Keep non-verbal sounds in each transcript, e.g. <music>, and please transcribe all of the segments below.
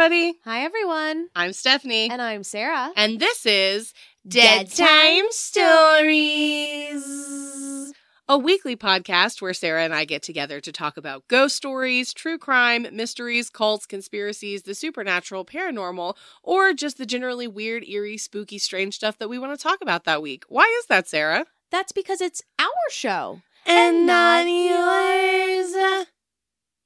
boring world. Hi, everybody. Hi, everyone. I'm Stephanie. And I'm Sarah. And this is Dead Time Stories. a weekly podcast where Sarah and I get together to talk about ghost stories, true crime, mysteries, cults, conspiracies, the supernatural, paranormal, or just the generally weird, eerie, spooky, strange stuff that we want to talk about that week. Why is that, Sarah? That's because it's our show. And not yours.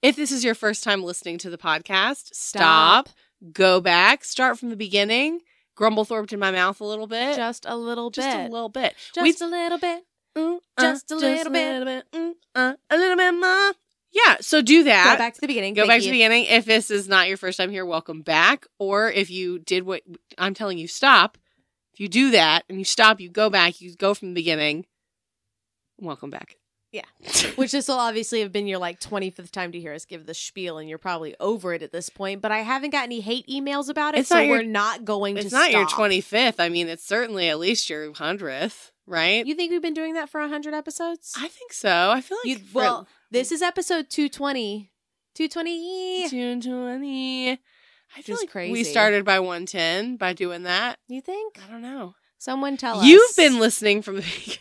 If this is your first time listening to the podcast, stop, go back, start from the beginning, grumble Thorpe in my mouth a little bit. Just a little Just bit. a little bit. Just a little bit. Mm, Just a little bit. bit. Mm, uh, a little bit more. Yeah, so do that. Go back to the beginning. Go Thank back to the beginning. If this is not your first time here, welcome back. Or if you did what I'm telling you, stop. If you do that and you stop, you go back, you go from the beginning. Welcome back. Yeah. <laughs> Which this will obviously have been your like 25th time to hear us give the spiel, and you're probably over it at this point. But I haven't got any hate emails about it, It's so your- we're not going It's to It's not your 25th. I mean, it's certainly at least your 100th, right? You think we've been doing that for 100 episodes? I think so. I feel like You- well, this is episode 220. 220. 220. I feel Just like we started by 110 by doing that. You think? I don't know. Someone tell us. You've been listening from the. <laughs>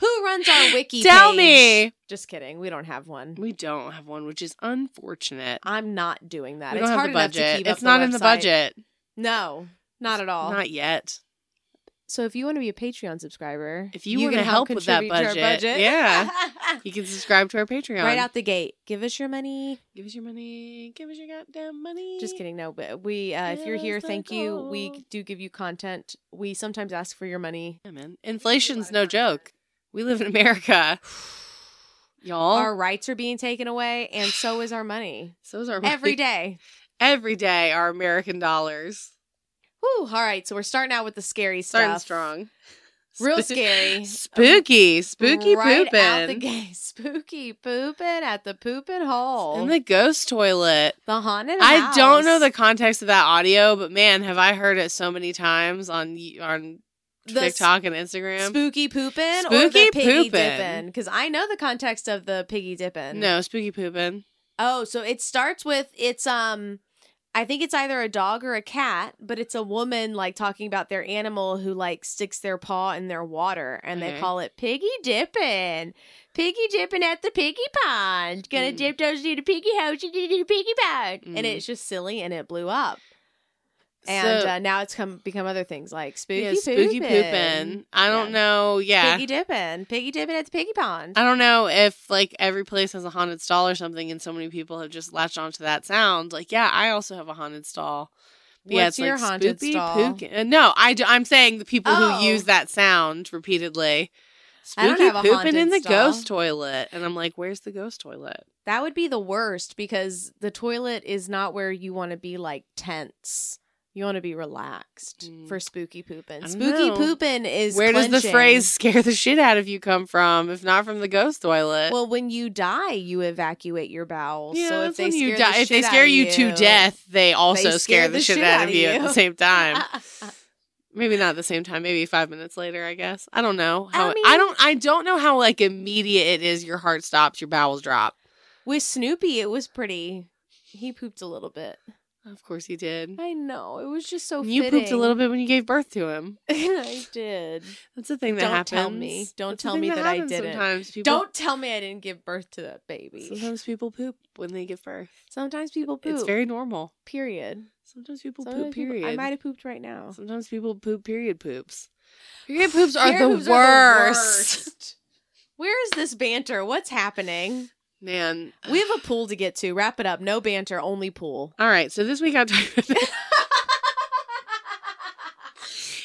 Who runs our wiki? Tell page? me. Just kidding. We don't have one. We don't have one, which is unfortunate. I'm not doing that. we it's don't hard have the enough to budget. keep up It's not in the website. budget. No, not at all. Not yet. So if you want to be a Patreon subscriber, If you you wanna can help with that to our budget, yeah. <laughs> You can subscribe to our Patreon. right out the gate. Give us your money. Give us your money. Give us your goddamn money. Just kidding. No, but we, uh, if you're here, Give us the thank you. We do give you content. We sometimes ask for your money. Yeah, man. Inflation's no joke. We live in America. <sighs> Y'all. Our rights are being taken away, and so is our money <sighs> so is our every money. day. Every day, our American dollars. Whew, all right, so we're starting out with the scary stuff. Starting strong. Real Spoo- scary. <laughs> Spooky. Spooky right pooping. out the gate. Spooky pooping at the pooping hole. In the ghost toilet. the haunted I house. don't know the context of that audio, but man, have I heard it so many times on on The TikTok and Instagram. spooky pooping or Spooky the piggy poopin'. dipping because I know the context of the piggy dipping. no, spooky pooping. Oh, so it starts with it's um I think it's either a dog or a cat, but it's a woman like talking about their animal who like sticks their paw in their water and Okay. they call it piggy dipping. Piggy dipping at the piggy pond. Gonna Mm. dip those in the piggy house into the piggy pond. And Mm. it's just silly and it blew up. And So- uh, now it's come become other things like spooky yeah, spooky pooping. pooping. I don't Yeah. know. Yeah. Piggy dipping. Piggy dipping at the piggy pond. I don't know if like every place has a haunted stall or something, and so many people have just latched onto that sound. Like, yeah, I also have a haunted stall. But yeah, What's it's your like haunted spoopy stall? uh, No, I do, I'm saying the people Oh. who use that sound repeatedly. I don't Spooky have a pooping haunted in the stall. ghost toilet, and I'm like, "Where's the ghost toilet?" That would be the worst because the toilet is not where you want to be like tense. You want to be relaxed Mm. for spooky pooping. Spooky know. pooping is Where does the phrase "scare the shit out of you" come from? If not from the ghost toilet? Well, when you die, you evacuate your bowels. yeah, so if they scare you the if they shit scare of you to death, they also they scare, the, shit out of you, at the same time. <laughs> Maybe not at the same time. Maybe five minutes later. I guess. I don't know how. I I, don't. I don't know how like immediate it is. Your heart stops. Your bowels drop. With Snoopy, it was pretty. He pooped a little bit. Of course he did. I know it was just so. you pooped a little bit when you gave birth to him. <laughs> I did. That's the thing that Don't happens. tell me. Don't That's tell me that I didn't. Sometimes people Don't tell me I didn't give birth to that baby. Sometimes people poop when they give birth. Sometimes people poop. It's very normal. period. Sometimes people Sometimes poop. people- Period. I might have pooped right now. Sometimes people poop. Period poops. Period poops are, Period the, poops worst. worst. <laughs> Where is this banter? What's happening? Man, We have a pool to get to. Wrap it up. No banter, only pool. All right, so this week I'm talking.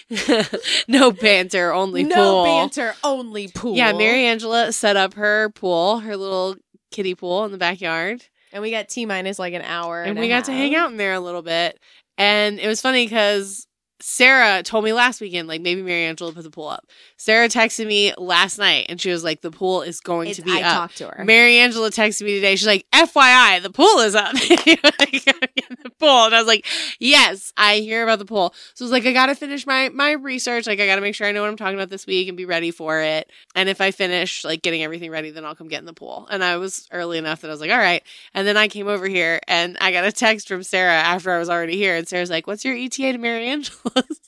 <laughs> no banter, only no pool. No banter, only pool. Yeah, Mary Angela set up her pool, her little kiddie pool in the backyard, And we got T minus like an hour. and, And, we got to hang out in there a little bit. And it was funny because Sarah told me last weekend, like maybe Mary Angela put the pool up. Sarah texted me last night and she was like, the pool is going It's- to be I up. talked to her. Mary Angela texted me today. She's like, FYI, the pool is up. <laughs> <laughs> the pool. And I was like, yes, I hear about the pool. So I was like, I got to finish my, my research. Like, I got to make sure I know what I'm talking about this week and be ready for it. And if I finish like getting everything ready, then I'll come get in the pool. And I was early enough that I was like, all right. And then I came over here and I got a text from Sarah after I was already here. And Sarah's like, what's your ETA to Mary Angela's?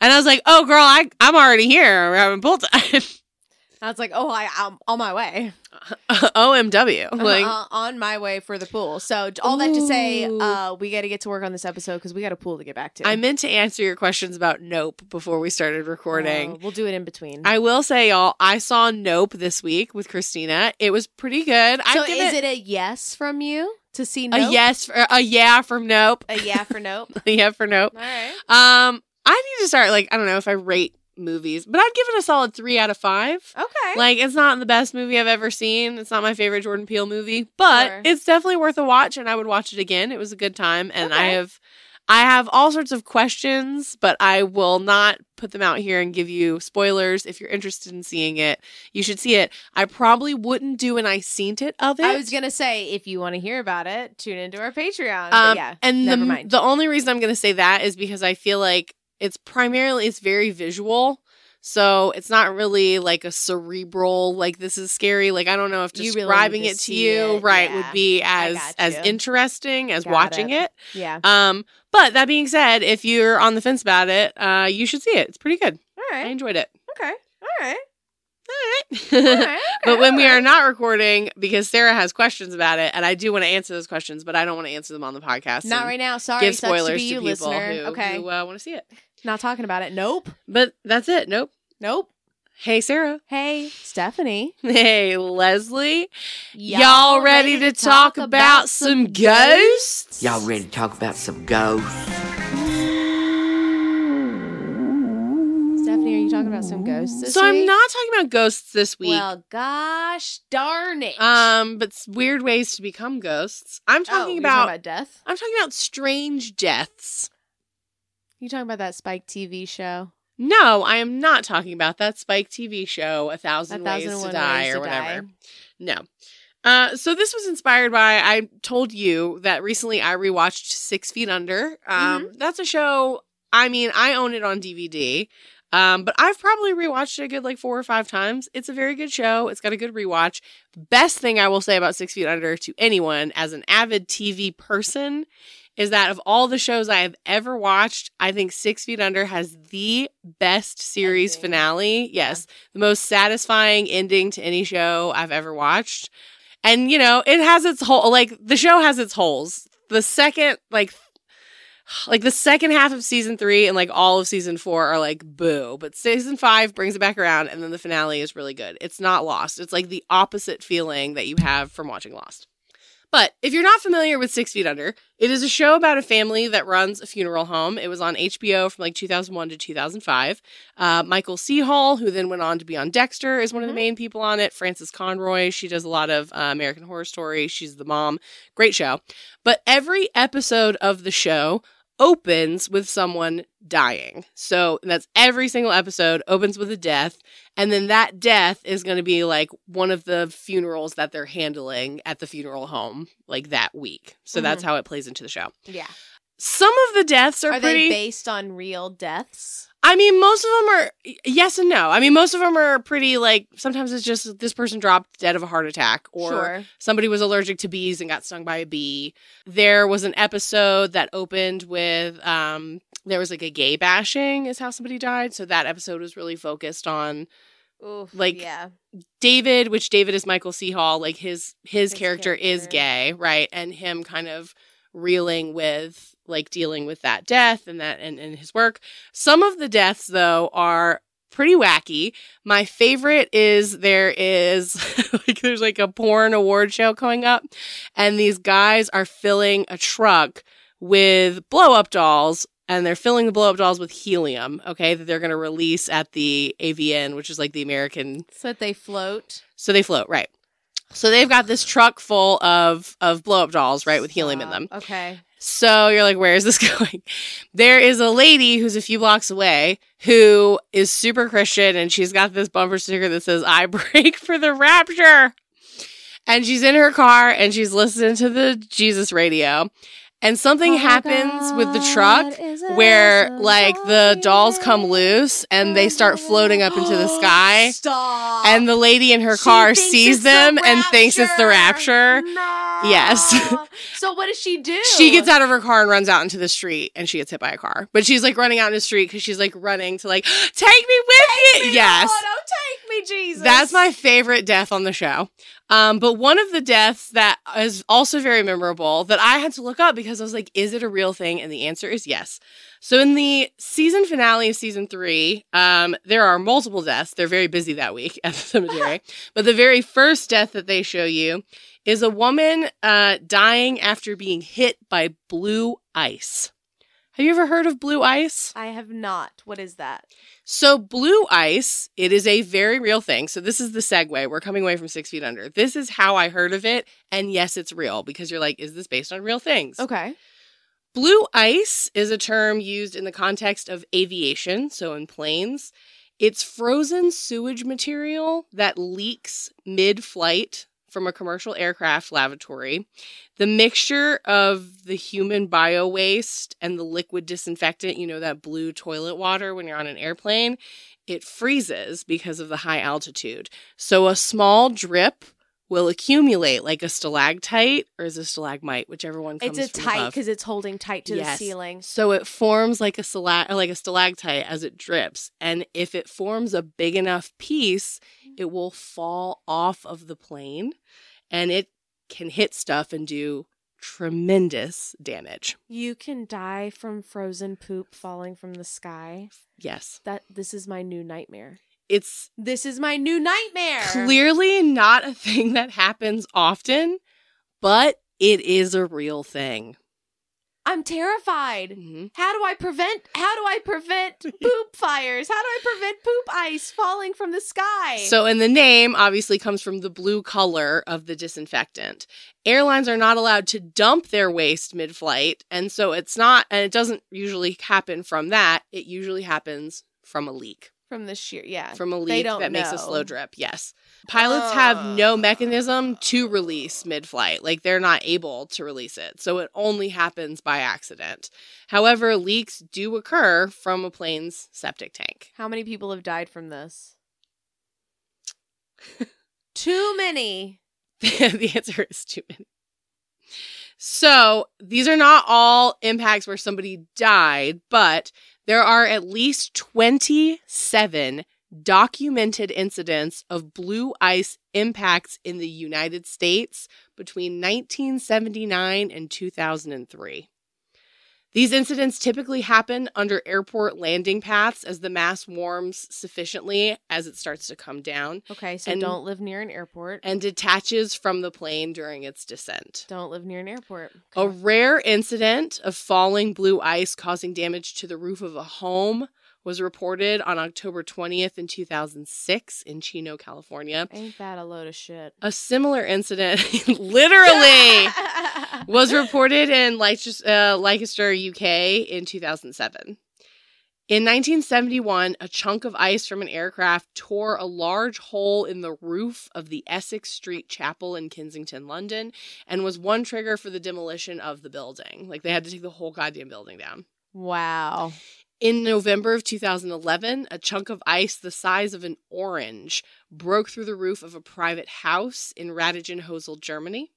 And I was like, oh, girl, I, I'm already here. We're having pool time. <laughs> I was like, oh, I, I'm on my way. <laughs> OMW. Like, uh, on my way for the pool. So all that to say, uh, we got to get to work on this episode because we got a pool to get back to. I meant to answer your questions about Nope before we started recording. Uh, we'll do it in between. I will say, y'all, I saw Nope this week with Christina. It was pretty good. so I'd is it, it a yes from you to see nope? a yes, for, a yeah from Nope, A yeah for nope. <laughs> a yeah for Nope. All right. Um, I need to start like I don't know if I rate movies, but I'd give it a solid three out of five. Okay. Like it's not the best movie I've ever seen. It's not my favorite Jordan Peele movie, but Sure. it's definitely worth a watch and I would watch it again. It was a good time and I have I have all sorts of questions, but I will not put them out here and give you spoilers. If you're interested in seeing it, you should see it. I probably wouldn't do an I seen it of it. I was gonna say if you want to hear about it, tune into our Patreon. um, yeah, and never the, mind. the only reason I'm going to say that is because I feel like it's primarily it's very visual. So it's not really like a cerebral like this is scary. Like I don't know if You really describing to it to you it. right Yeah. would be as as interesting as Got watching it. it. yeah. Um but that being said, if you're on the fence about it, uh you should see it. It's pretty good. All right. I enjoyed it. Okay. All right. All All right. right. <laughs> But when we are not recording, because Sarah has questions about it, and I do want to answer those questions, but I don't want to answer them on the podcast. not right now. Sorry. Give Sucks to spoilers be to, people listener. who, okay. who uh, want to see it. Not talking about it. Nope. But that's it. Nope. Nope. Hey, Sarah. Hey, Stephanie. Hey, Leslie. Y'all, ready, to talk, about some ghosts? Y'all ready to talk about some ghosts? Stephanie, are you talking about some ghosts this So I'm not talking about ghosts this week. Well, gosh darn it. um, but s- weird ways to become ghosts. I'm Oh, talking you're about, talking about death. I'm talking about strange deaths. You talking about that Spike TV show? No, I am not talking about that Spike TV show, A Thousand, A Ways to Die Ways or to whatever. Die. No. Uh, so this was inspired by I told you that recently I rewatched Six Feet Under. Um, Mm-hmm. That's a show. I mean, I own it on DVD. Um, but I've probably rewatched it a good like four or five times. It's a very good show. It's got a good rewatch. Best thing I will say about Six Feet Under to anyone as an avid TV person is that of all the shows I have ever watched, I think Six Feet Under has the best series finale. Yes, the most satisfying ending to any show I've ever watched. And you know, it has its whole like the show has its holes. The second like <sighs> like the second half of season 3 and like all of season 4 are like boo, but season 5 brings it back around and then the finale is really good. It's not Lost. It's like the opposite feeling that you have from watching Lost. But if you're not familiar with Six Feet Under, it is a show about a family that runs a funeral home. It was on HBO from like 2001 to 2005. Uh, Michael C. Hall, who then went on to be on Dexter, is one of the Mhm. main people on it. Frances Conroy, she does a lot of uh, American Horror Story. She's the mom. Great show. But every episode of the show opens with someone dying. So that's every single episode opens with a death. And then that death is going to be like one of the funerals that they're handling at the funeral home like that week. So that's mm-hmm. how it plays into the show. Yeah. Some of the deaths are, Are pretty. they based on real deaths? I mean, most of them are yes and no. I mean, most of them are pretty like sometimes it's just this person dropped dead of a heart attack or sure. somebody was allergic to bees and got stung by a bee. There was an episode that opened with um there was like a gay bashing is how somebody died. So that episode was really focused on Oof, like, yeah. David, which David is Michael C. Hall, like his his, His character, is gay, right? And him kind of reeling with like dealing with that death and that and, and his work. Some of the deaths though are pretty wacky. My favorite is there is <laughs> like there's like a porn award show coming up and these guys are filling a truck with blow up dolls and they're filling the blow up dolls with helium, okay, that they're going to release at the AVN, which is like the American So that they float. so they float, right. So they've got this truck full of of blow up dolls, right, with helium in them. Okay. So you're like, where is this <laughs> going? There is a lady who's a few blocks away who is super Christian and she's got this bumper sticker that says, I <laughs> break for the rapture. And she's in her car and she's listening to the Jesus radio. And something oh Our happens with the truck where like the dolls come loose and they start floating up into the oh, sky. Stop. And the lady in her She car sees it's the them and thinks it's the rapture. No. Yes. <laughs> so what does she do? She gets out of her car and runs out into the street and she gets hit by a car. But she's like running out in the street because she's like running to like, take me with you. Me, Yes. Lord, oh, take me, Jesus. That's my favorite death on the show. Um, but one of the deaths that is also very memorable that I had to look up because I was like, is it a real thing? And the answer is yes. So in the season finale of season three, um, there are multiple deaths. They're very busy that week at the <laughs> cemetery. but the very first death that they show you is a woman uh, dying after being hit by blue ice. Have you ever heard of blue ice? I have not. What is that? So, blue ice, it is a very real thing. So, this is the segue. We're coming away from Six Feet Under. This is how I heard of it. And yes, it's real because you're like, is this based on real things? Okay. Blue ice is a term used in the context of aviation, so in planes. It's frozen sewage material that leaks mid flight from a commercial aircraft lavatory. The mixture of the human bio waste and the liquid disinfectant, you know, that blue toilet water when you're on an airplane, it freezes because of the high altitude. So a small drip will accumulate like a stalactite or is a stalagmite, whichever one comes It's a tight because it's holding tight to Yes. the ceiling. So it forms like a stalag- like a stalactite as it drips, and if it forms a big enough piece, mm. it will fall off of the plane, and it can hit stuff and do tremendous damage. You can die from frozen poop falling from the sky. Yes, That this is my new nightmare. It's This is my new nightmare. clearly not a thing that happens often, but it is a real thing. I'm terrified. Mhm. How do I prevent how do I prevent <laughs> poop fires? How do I prevent poop ice falling from the sky? So, and the name obviously comes from the blue color of the disinfectant. Airlines are not allowed to dump their waste mid flight. And so it's not, and it doesn't usually happen from that. It usually happens from a leak, from the sheer yeah. from a leak that makes a slow drip. Yes. Pilots have no mechanism to release mid flight. Like they're not able to release it. So it only happens by accident. However, leaks do occur from a plane's septic tank. How many people have died from this? <laughs> Too many. <laughs> the answer is too many. So these are not all impacts where somebody died, but there are at least 27 documented incidents of blue ice impacts in the United States between 1979 and 2003. These incidents typically happen under airport landing paths as the mass warms sufficiently as it starts to come down Okay, so And- don't live near an airport. and detaches from the plane during its descent. don't live near an airport. A rare incident of falling blue ice causing damage to the roof of a home was reported on October 20th in 2006 in Chino, California. Ain't that a load of shit? A similar incident, <laughs> literally, <laughs> was reported in Leicester, uh, Leicester, UK in 2007. In 1971, a chunk of ice from an aircraft tore a large hole in the roof of the Essex Street Chapel in Kensington, London, and was one trigger for the demolition of the building. Like they had to take the whole goddamn building down. Wow. In November of 2011, a chunk of ice the size of an orange broke through the roof of a private house in Ratingen-Hösel, Germany.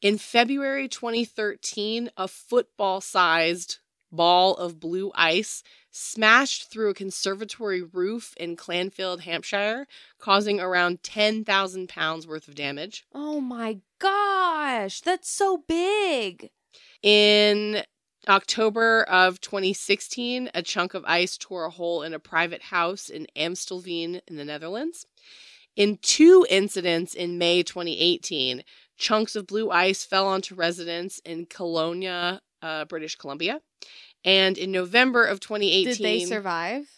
In February 2013, a football sized ball of blue ice smashed through a conservatory roof in Clanfield, Hampshire, causing around 10,000 pounds worth of damage. Oh my gosh, that's so big. In October of 2016, a chunk of ice tore a hole in a private house in Amstelveen in the Netherlands. In two incidents in May 2018, chunks of blue ice fell onto residents in Kelowna, uh, British Columbia. And in November of 2018, Did they survive?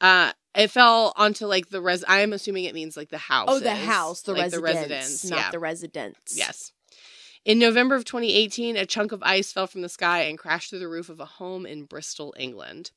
uh, it fell onto like the res. I am assuming it means like the house. Oh, the house, the like residence, the residence, not yeah. the residents. Yes. In November of 2018, a chunk of ice fell from the sky and crashed through the roof of a home in Bristol, England.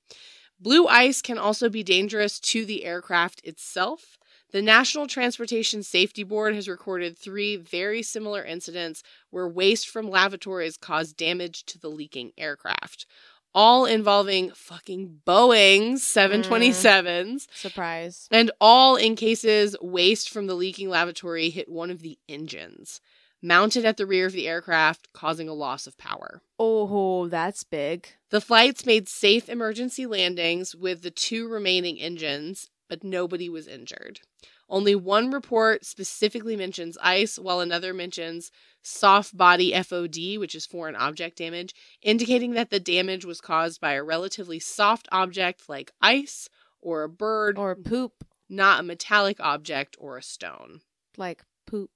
Blue ice can also be dangerous to the aircraft itself. The National Transportation Safety Board has recorded three very similar incidents where waste from lavatories caused damage to the leaking aircraft, all involving fucking Boeing mm. 727s, Surprise. and all in cases waste from the leaking lavatory hit one of the engines, mounted at the rear of the aircraft, causing a loss of power. Oh, that's big. The flights made safe emergency landings with the two remaining engines, but nobody was injured. Only one report specifically mentions ice, while another mentions soft body FOD, which is foreign object damage, indicating that the damage was caused by a relatively soft object like ice or a bird, Or poop. not a metallic object or a stone. Like poop.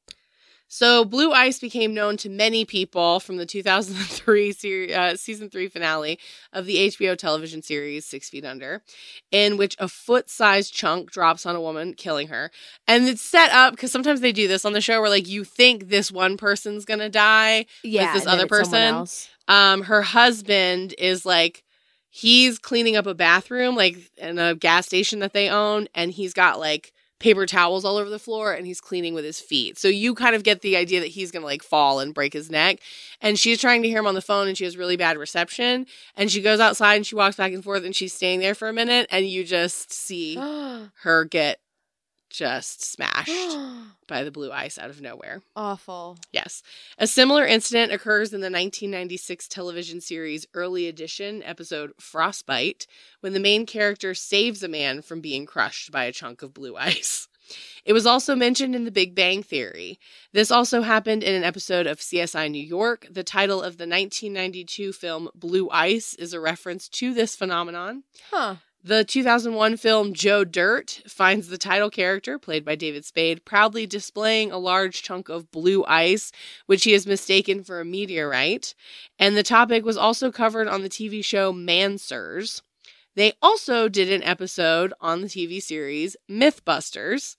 So, Blue Ice became known to many people from the 2003 series, uh, season three finale of the HBO television series Six Feet Under, in which a foot sized chunk drops on a woman, killing her. And it's set up because sometimes they do this on the show where, like, you think this one person's gonna die. Yeah. this other person? Um, her husband is like, he's cleaning up a bathroom, like, in a gas station that they own, and he's got like, paper towels all over the floor and he's cleaning with his feet. So you kind of get the idea that he's going to like fall and break his neck. And she's trying to hear him on the phone and she has really bad reception. And she goes outside and she walks back and forth and she's staying there for a minute and you just see <gasps> her get just smashed <gasps> by the blue ice out of nowhere. Awful. Yes. A similar incident occurs in the 1996 television series Early Edition episode Frostbite when the main character saves a man from being crushed by a chunk of blue <laughs> ice. It was also mentioned in The Big Bang Theory. This also happened in an episode of CSI New York. The title of the 1992 film Blue Ice is a reference to this phenomenon. Huh. The 2001 film Joe Dirt finds the title character, played by David Spade, proudly displaying a large chunk of blue ice, which he has mistaken for a meteorite. And the topic was also covered on the TV show Mansers. They also did an episode on the TV series Mythbusters.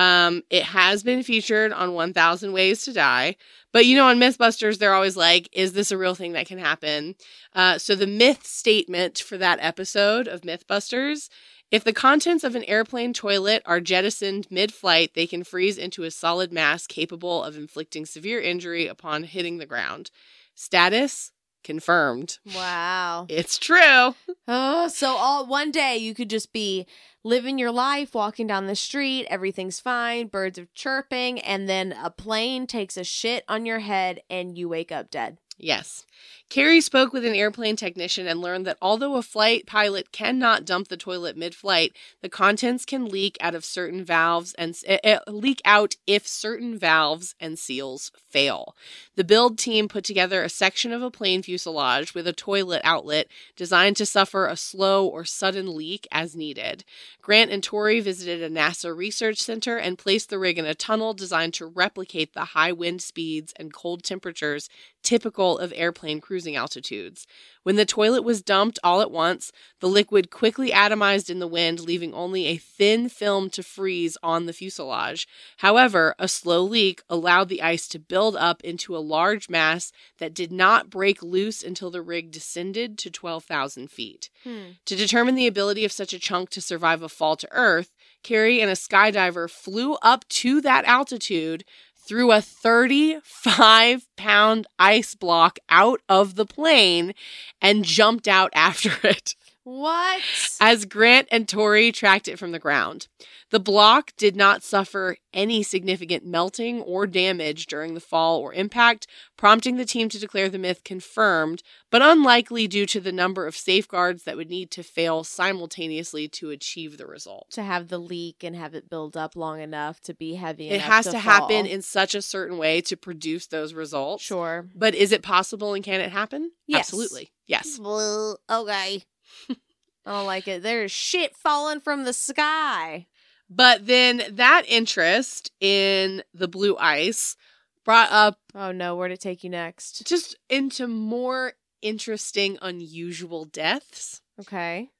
Um, it has been featured on 1000 Ways to Die. But you know, on Mythbusters, they're always like, is this a real thing that can happen? Uh, so the myth statement for that episode of Mythbusters if the contents of an airplane toilet are jettisoned mid flight, they can freeze into a solid mass capable of inflicting severe injury upon hitting the ground. Status confirmed. Wow. It's true. Oh, so all one day you could just be living your life, walking down the street, everything's fine, birds are chirping, and then a plane takes a shit on your head and you wake up dead. Yes. Kari spoke with an airplane technician and learned that although a flight pilot cannot dump the toilet mid-flight, the contents can leak out of certain valves and uh, leak out if certain valves and seals fail. The build team put together a section of a plane fuselage with a toilet outlet designed to suffer a slow or sudden leak as needed. Grant and Tori visited a NASA research center and placed the rig in a tunnel designed to replicate the high wind speeds and cold temperatures typical of airplane cruising altitudes. When the toilet was dumped all at once, the liquid quickly atomized in the wind, leaving only a thin film to freeze on the fuselage. However, a slow leak allowed the ice to build up into a large mass that did not break loose until the rig descended to 12,000 feet. Hmm. To determine the ability of such a chunk to survive a fall to Earth, Kari and a skydiver flew up to that altitude threw a 35 pound ice block out of the plane and jumped out <laughs> after it What? as Grant and Tori tracked it from the ground. The block did not suffer any significant melting or damage during the fall or impact, prompting the team to declare the myth confirmed, but unlikely due to the number of safeguards that would need to fail simultaneously to achieve the result. to have the leak and have it build up long enough to be heavy It has to, happen in such a certain way to produce those results. Sure. But is it possible and can it happen? Yes. Absolutely. Yes. Well, okay. <laughs> I don't like it. There's shit falling from the sky. But then that interest in the blue ice brought up Oh no, where to take you next? just into more interesting, unusual deaths. Okay.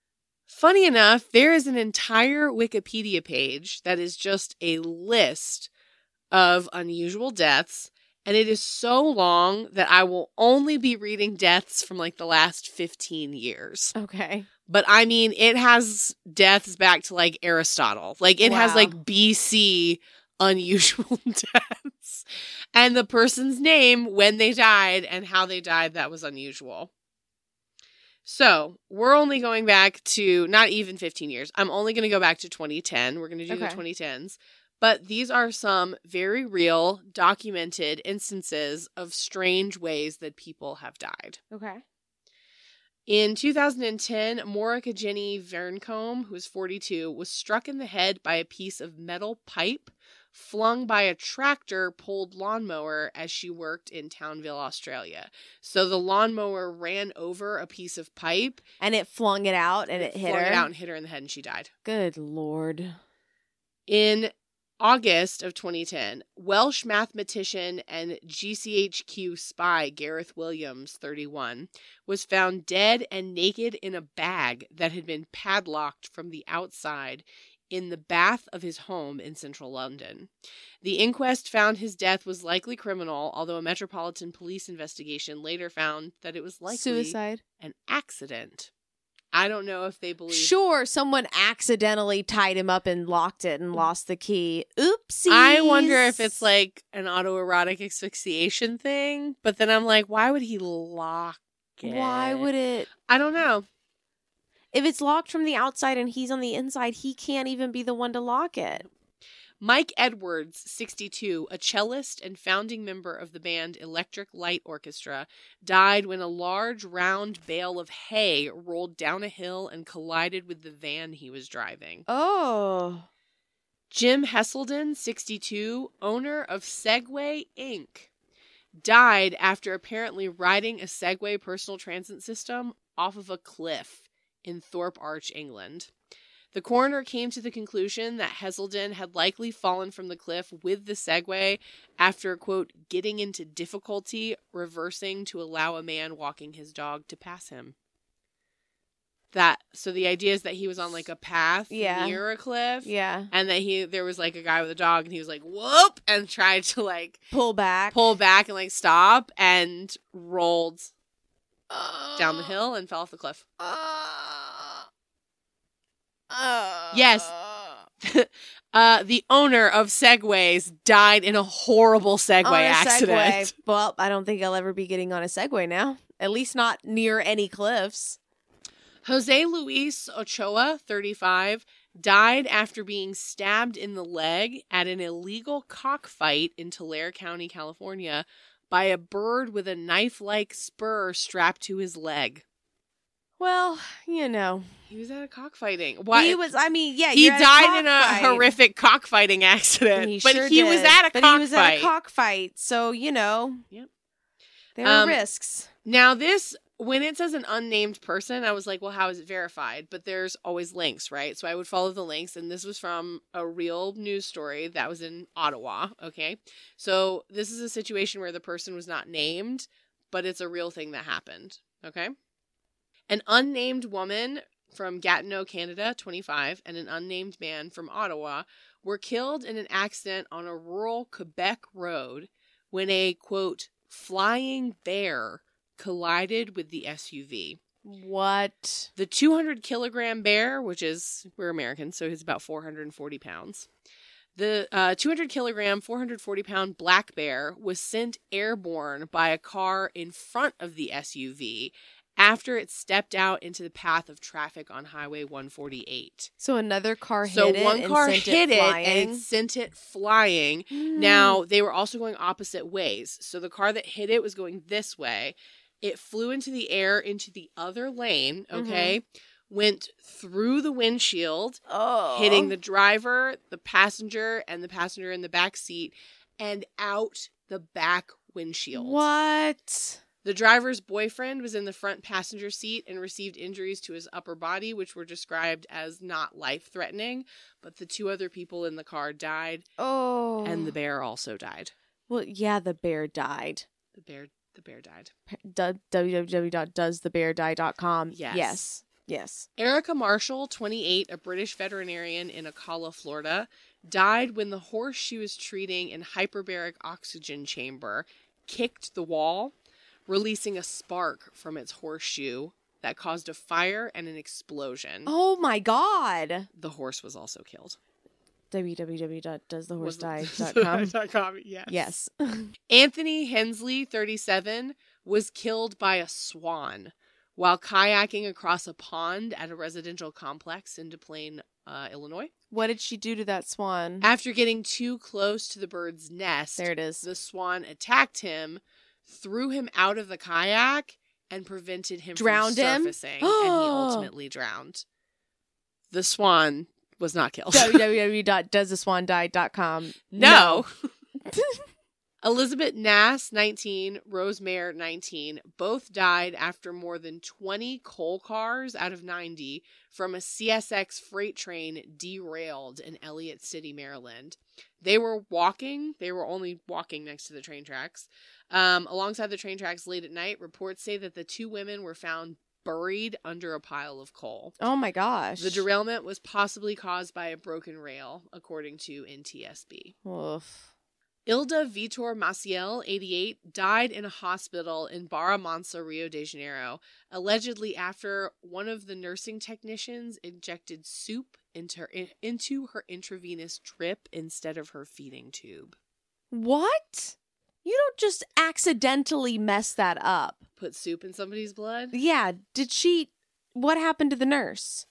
Funny enough, there is an entire Wikipedia page that is just a list of unusual deaths. And it is so long that I will only be reading deaths from like the last 15 years. Okay. But I mean, it has deaths back to like Aristotle. Like it has like BC unusual <laughs> deaths. And the person's name, when they died, and how they died, that was unusual. So we're only going back to not even 15 years. I'm only going to go back to 2010. We're going to do the 2010s. But these are some very real, documented instances of strange ways that people have died. Okay. In 2010, Morica Jenny Verncombe, who was 42, was struck in the head by a piece of metal pipe flung by a tractor pulled lawnmower as she worked in Townsville, Australia. So the lawnmower ran over a piece of pipe And it flung it out and it, hit her. it out and hit her in the head and she died. Good lord. In August of 2010, Welsh mathematician and GCHQ spy Gareth Williams, 31, was found dead and naked in a bag that had been padlocked from the outside in the bath of his home in central London. The inquest found his death was likely criminal, although a Metropolitan Police investigation later found that it was likely Suicide. an accident. I don't know if they believe Sure, someone accidentally tied him up and locked it and lost the key. Oopsie. I wonder if it's like an autoerotic asphyxiation thing, but then I'm like, why would he lock it? Why would it? I don't know. If it's locked from the outside and he's on the inside, he can't even be the one to lock it. Mike Edwards, 62, a cellist and founding member of the band Electric Light Orchestra, died when a large round bale of hay rolled down a hill and collided with the van he was driving. Oh. Jim Heselden, 62, owner of Segway Inc., died after apparently riding a Segway personal transit system off of a cliff in Thorpe Arch, England. The coroner came to the conclusion that Heselden had likely fallen from the cliff with the Segway after, quote, getting into difficulty reversing to allow a man walking his dog to pass him. That so the idea is that he was on like a path Yeah. near a cliff Yeah. and that he there was like a guy with a dog and he was like whoop and tried to like Pull back. pull back and like stop and rolled down the hill and fell off the cliff ah. Yes. <laughs> uh the owner of segways died in a horrible segway a accident Segway. <laughs> Well, I don't think I'll ever be getting on a Segway now. At least not near any cliffs. jose luis ochoa 35 died after being stabbed in the leg at an illegal cockfight in tulare county california by a bird with a knife-like spur strapped to his leg Well, you know, He was at a cockfighting. Why? he was. I mean, yeah, he died in a cockfight. horrific cockfighting accident. He but sure he was at a but he was at cockfight. a cockfight, so you know. Yep. There are Um, risks. now, this when it says an unnamed person, I was like, well, how is it verified? But there's always links, right? So I would follow the links, and this was from a real news story that was in Ottawa. Okay, so this is a situation where the person was not named, but it's a real thing that happened. Okay, an unnamed woman from Gatineau, Canada, 25, and an unnamed man from Ottawa were killed in an accident on a rural Quebec road when a quote flying bear collided with the SUV. What? The 200 kilogram bear, which is, we're Americans, so he's about 440 pounds. The uh, 200 kilogram, 440 pound black bear was sent airborne by a car in front of the SUV after it stepped out into the path of traffic on Highway 148. So another car hit it. So one and car sent hit it, it, and it sent it flying. Mm. Now, they were also going opposite ways. So the car that hit it was going this way. It flew into the air into the other lane, okay? Went through the windshield, oh, hitting the driver, the passenger, and the passenger in the back seat, and out the back windshield. what? The driver's boyfriend was in the front passenger seat and received injuries to his upper body, which were described as not life threatening. But the two other people in the car died, Oh, and the bear also died. well, yeah, the bear died. The bear, the bear died. Www.doesthebeardie.com. Yes. yes, yes. Erica Marshall, 28, a British veterinarian in Ocala, Florida, died when the horse she was treating in hyperbaric oxygen chamber kicked the wall, releasing a spark from its horseshoe that caused a fire and an explosion. Oh my god. The horse was also killed. www.doesthehorsedie.com. <laughs> dot com, yes. yes. <laughs> Anthony Hensley, 37, was killed by a swan while kayaking across a pond at a residential complex in Des Plaines, uh, Illinois. What did she do to that swan? After getting too close to the bird's nest, There it is. the swan attacked him, threw him out of the kayak, and prevented him Drowned from him? surfacing, and he <gasps> ultimately drowned. The swan was not killed. <laughs> www.doestheswandie.com. No. <laughs> Elizabeth Nass, 19, Rose Mayr, 19, both died after more than 20 coal cars out of 90 from a CSX freight train derailed in Ellicott City, Maryland. They were walking, they were only walking next to the train tracks. Um, alongside the train tracks late at night, reports say that the two women were found buried under a pile of coal. Oh my gosh. The derailment was possibly caused by a broken rail, according to NTSB. Oof. Ilda Vitor Maciel, 88, died in a hospital in Barra Mansa, Rio de Janeiro, allegedly after one of the nursing technicians injected soup into her, into her intravenous drip instead of her feeding tube. What? You don't just accidentally mess that up. Put soup in somebody's blood? Yeah. Did she? What happened to the nurse?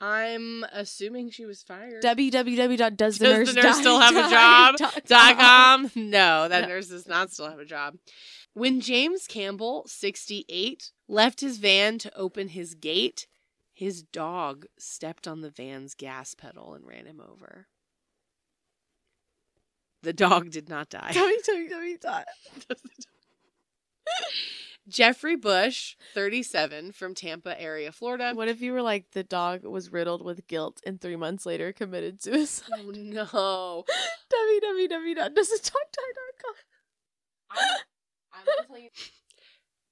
I'm assuming she was fired. www.doesthenurse Does the nurse still have a <laughs> job? Dot com. No, that No. nurse does not still have a job. When James Campbell, 68, left his van to open his gate, his dog stepped on the van's gas pedal and ran him over. The dog did not die. Tommy died. Jeffrey Bush, 37, from Tampa area, Florida. What if you were like the dog was riddled with guilt and three months later committed suicide? Oh no. <laughs> www.doesn'ttalkdie.com.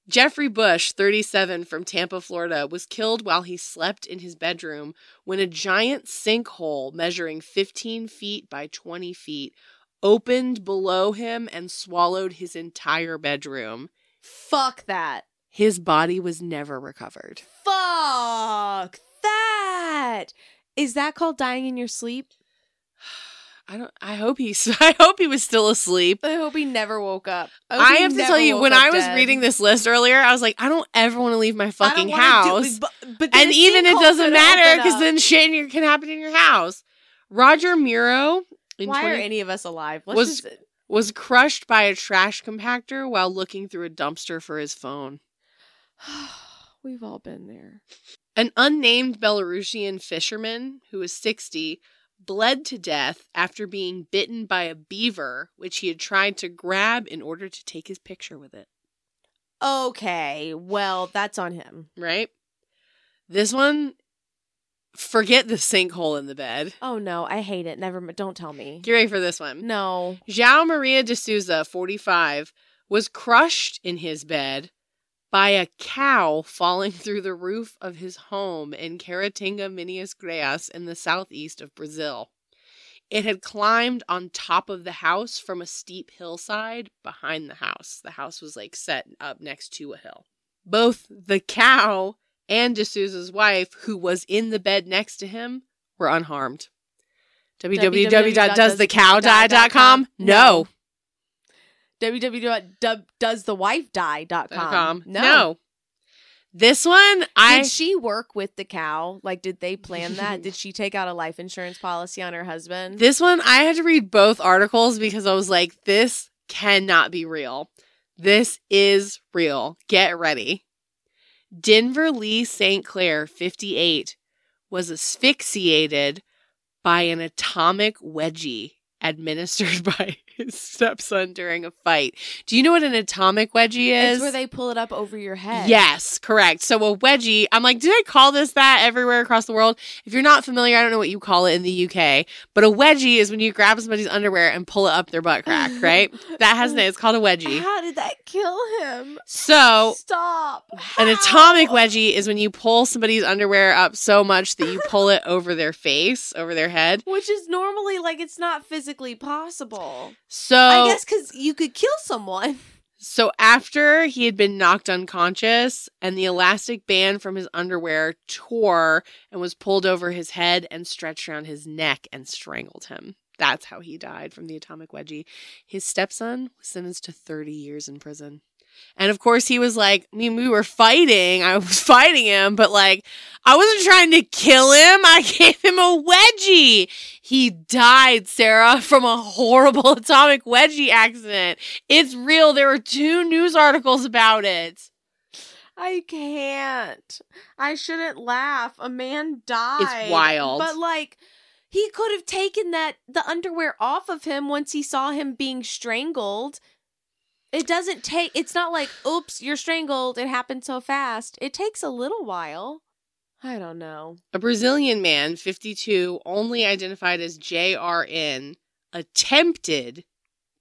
Jeffrey Bush, 37, from Tampa, Florida, was killed while he slept in his bedroom when a giant sinkhole measuring 15 feet by 20 feet opened below him and swallowed his entire bedroom. Fuck that. His body was never recovered. Fuck that. Is that called dying in your sleep? I don't I hope he's <laughs> I hope he was still asleep. I hope he never woke up. hope I have to tell you, when I was dead. reading this list earlier, I was like, I don't ever want to leave my fucking wanna do- house. but, but and even it doesn't matter because then shit in your, can happen in your house. Roger Muro in why 20 are any of us alive? Let's was- just was crushed by a trash compactor while looking through a dumpster for his phone. <sighs> We've all been there. An unnamed Belarusian fisherman who was 60 bled to death after being bitten by a beaver, which he had tried to grab in order to take his picture with it. Okay, well, that's on him. Right? This one, forget the sinkhole in the bed. Oh no, I hate it. Never. Don't tell me. Get ready for this one. No. João Maria de Souza, 45, was crushed in his bed by a cow falling through the roof of his home in Caratinga, Minas Gerais, in the southeast of Brazil. It had climbed on top of the house from a steep hillside behind the house. The house was like set up next to a hill. Both the cow and De Souza's wife, who was in the bed next to him, were unharmed. www.doesthecowdie.com? No. www.doesthewifedie.com. com. No. No. This one, I Did she work with the cow? Like, did they plan that? did she take out a life insurance policy on her husband? this one I had to read both articles because I was like, this cannot be real. This is real. Get ready. Denver Lee St. Clair, 58, was asphyxiated by an atomic wedgie administered <laughs> by his stepson during a fight. Do you know what an atomic wedgie is? It's where they pull it up over your head. Yes, correct. So a wedgie, I'm like, do I call this that everywhere across the world? If you're not familiar, I don't know what you call it in the UK, but a wedgie is when you grab somebody's underwear and pull it up their butt crack, <laughs> right? that has name. It's called a wedgie. How did that kill him? So Stop. an atomic wedgie is when you pull somebody's underwear up so much that you pull it <laughs> over their face, over their head. Which is normally like it's not physically possible. So I guess because you could kill someone. <laughs> So after he had been knocked unconscious and the elastic band from his underwear tore and was pulled over his head and stretched around his neck and strangled him. That's how he died from the atomic wedgie. His stepson was sentenced to 30 years in prison. And of course, he was like, I mean, we were fighting. I was <laughs> fighting him, but like, I wasn't trying to kill him. I <laughs> gave him a wedgie. He died, Sarah, <laughs> from a horrible atomic wedgie accident. It's real. There were two news articles about it. I can't. I shouldn't laugh. A man died. It's wild. But like he could have taken that the underwear off of him once he saw him being strangled. It doesn't take it's not like, oops, you're strangled. It happened so fast. It takes a little while. I don't know. A Brazilian man, 52, only identified as JRN, attempted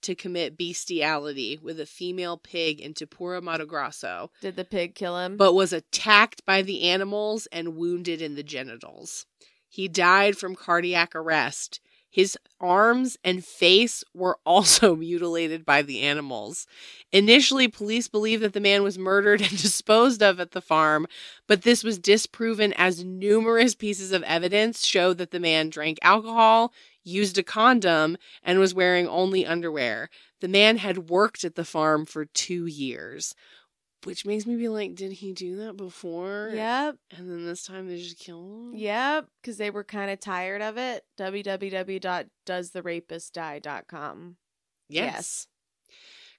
to commit bestiality with a female pig in Tapura, Mato Grosso, Did the pig kill him? but was attacked by the animals and wounded in the genitals. He died from cardiac arrest. His arms and face were <laughs> also mutilated by the animals. Initially, police believed that the man was murdered and <laughs> disposed of at the farm, but this was disproven as numerous pieces of evidence show that the man drank alcohol, used a condom, and was wearing only underwear. The man had worked at the farm for two years. Which makes me be like, did he do that before? Yep. And then this time they just kill him? Yep. Because they were kind of tired of it. www.doestherapistdie.com. Yes.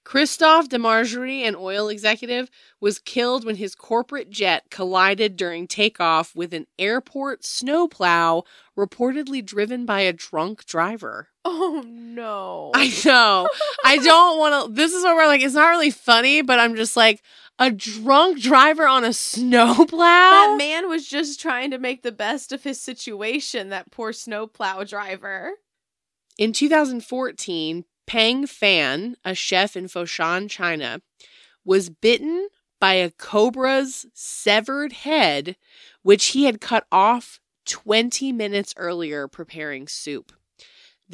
Christophe DeMargerie, an oil executive, was killed when his corporate jet collided during takeoff with an airport snowplow reportedly driven by a drunk driver. Oh no. I know. I don't want to. This is what we're like. It's not really funny, but I'm just like a drunk driver on a <laughs> snowplow. That man was just trying to make the best of his situation, that poor snowplow driver. In 2014, Peng Fan, a chef in Foshan, China, was bitten by a cobra's severed head, which he had cut off 20 minutes earlier preparing soup.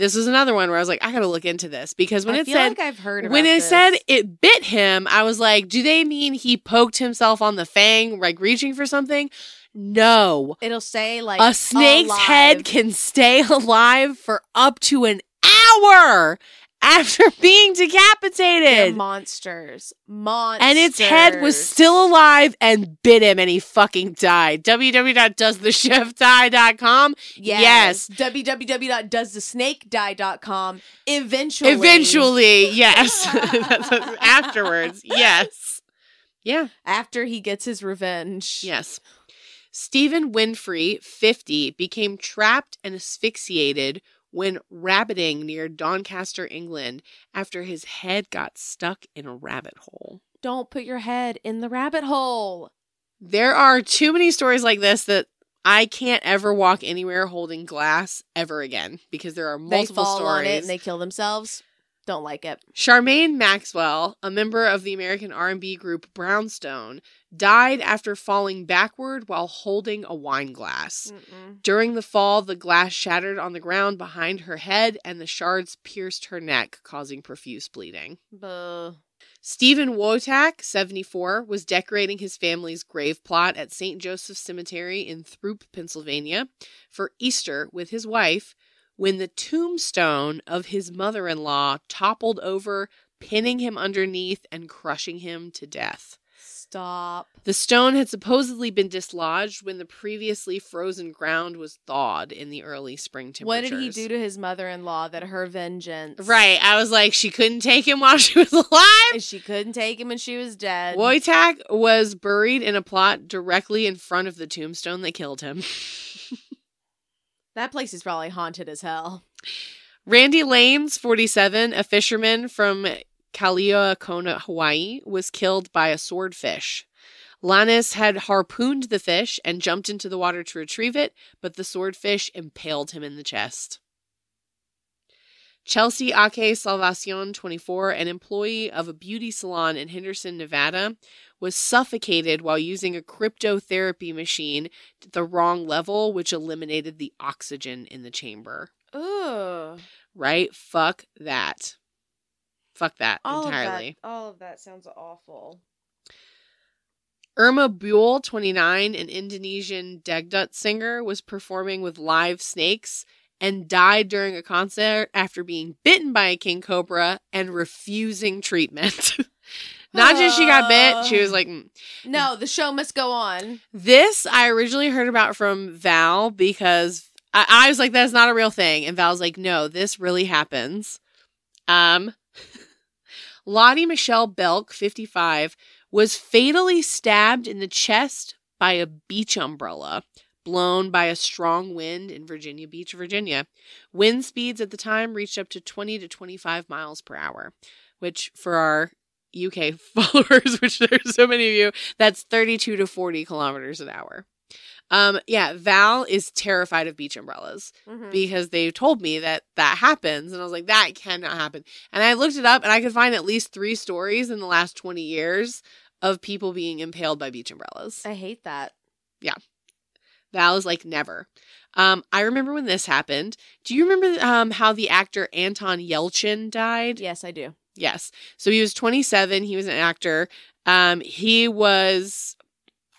This is another one where I was like, I gotta look into this because when I it said like I've heard when it this. said it bit him, I was like, do they mean he poked himself on the fang, like reaching for something? No. it'll say like a snake's head can stay <laughs> alive for up to an hour after <laughs> being They're decapitated. monsters. Monsters. And its head was still alive and bit him, and he fucking died. www.doesthechefdie.com. Yes. yes. www.doesthesnakedie.com. Eventually. Eventually, <laughs> yes. <laughs> Afterwards, yes. Yeah. After he gets his revenge. Yes. Stephen Winfrey, 50, became trapped and asphyxiated when rabbiting near Doncaster, England, after his head got stuck in a rabbit hole. Don't put your head in the rabbit hole. There are too many stories like this that I can't ever walk anywhere holding glass ever again because there are multiple they fall stories. on it and they kill themselves. Don't like it. Charmaine Maxwell, a member of the American R&B group Brownstone, died after falling backward while holding a wine glass. Mm-mm. During the fall, the glass shattered on the ground behind her head and the shards pierced her neck, causing profuse bleeding. Buh. Stephen Wojtak, 74, was decorating his family's grave plot at St. Joseph's Cemetery in Throop, Pennsylvania, for Easter with his wife when the tombstone of his mother in law toppled over, pinning him underneath and crushing him to death. Stop. The stone had supposedly been dislodged when the previously frozen ground was thawed in the early spring temperatures. What did he do to his mother in law that her vengeance? Right. I was like, she couldn't take him while <laughs> she was alive. And She couldn't take him when she was dead. Wojtak was buried in a plot directly in front of the tombstone that killed him. <laughs> That place is probably haunted as hell. Randy Llanes, 47, a fisherman from Kailua Kona, Hawaii, was killed by a swordfish. Llanes had harpooned the fish and jumped into the water to retrieve it, but the swordfish impaled him in the chest. Chelsea Ake Salvacion, 24, an employee of a beauty salon in Henderson, Nevada, was suffocated while using a cryptotherapy machine at the wrong level, which eliminated the oxygen in the chamber. Ugh. Right? Fuck that. Fuck that All entirely. of that. All of that sounds awful. Irma Buell, 29, an Indonesian dangdut singer, was performing with live snakes and died during a concert after being bitten by a king cobra and refusing treatment. <laughs> Not just she got bit, she was like, "Mm." No, the show must go on. This I originally heard about from Val because I, I was like, that's not a real thing. And Val's like, no, this really happens. Um, <laughs> Lottie Michelle Belk, 55, was fatally stabbed in the chest by a beach umbrella blown by a strong wind in Virginia Beach, Virginia. Wind speeds at the time reached up to 20 to 25 miles per hour, which for our UK <laughs> followers, which there's so many of you, that's 32 to 40 kilometers an hour. Um, yeah, Val is terrified of beach umbrellas Mhm. because they told me that that happens. And I was like, that cannot happen. And I looked it up and I could find at least three stories in the last 20 years of people being impaled by beach umbrellas. I hate that. Yeah. Val is like, never. Um, I remember when this happened. Do you remember um, how the actor Anton Yelchin died? Yes, I do. Yes. So he was 27. He was an actor. Um, he was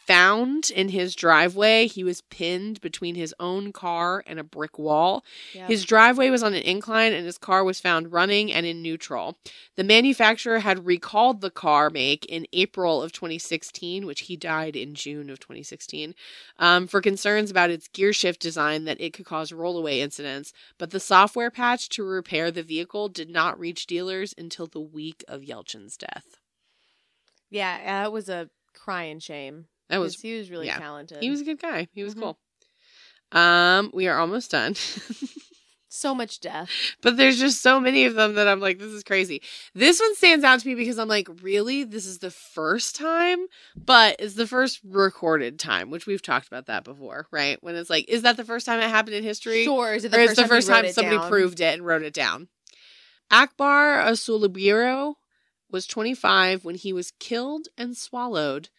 found in his driveway. He was pinned between his own car and a brick wall. Yep. His driveway was on an incline and his car was found running and in neutral. The manufacturer had recalled the car make in April of 2016, which he died in June of 2016, um, for concerns about its gear shift design that it could cause rollaway incidents. But the software patch to repair the vehicle did not reach dealers until the week of Yelchin's death. yeah, that was a crying shame. That was he was really yeah. talented. he was a good guy. He was Mhm. cool. Um, we are almost done. <laughs> so much death. But there's just so many of them that I'm like, this is crazy. This one stands out to me because I'm like, really? This is the first time? But it's the first recorded time, which we've talked about that before, right? When it's like, is that the first time it happened in history? Sure, is it the or first the time, first time somebody down? proved it and wrote it down. Akbar Asulabiro was 25 when he was killed and swallowed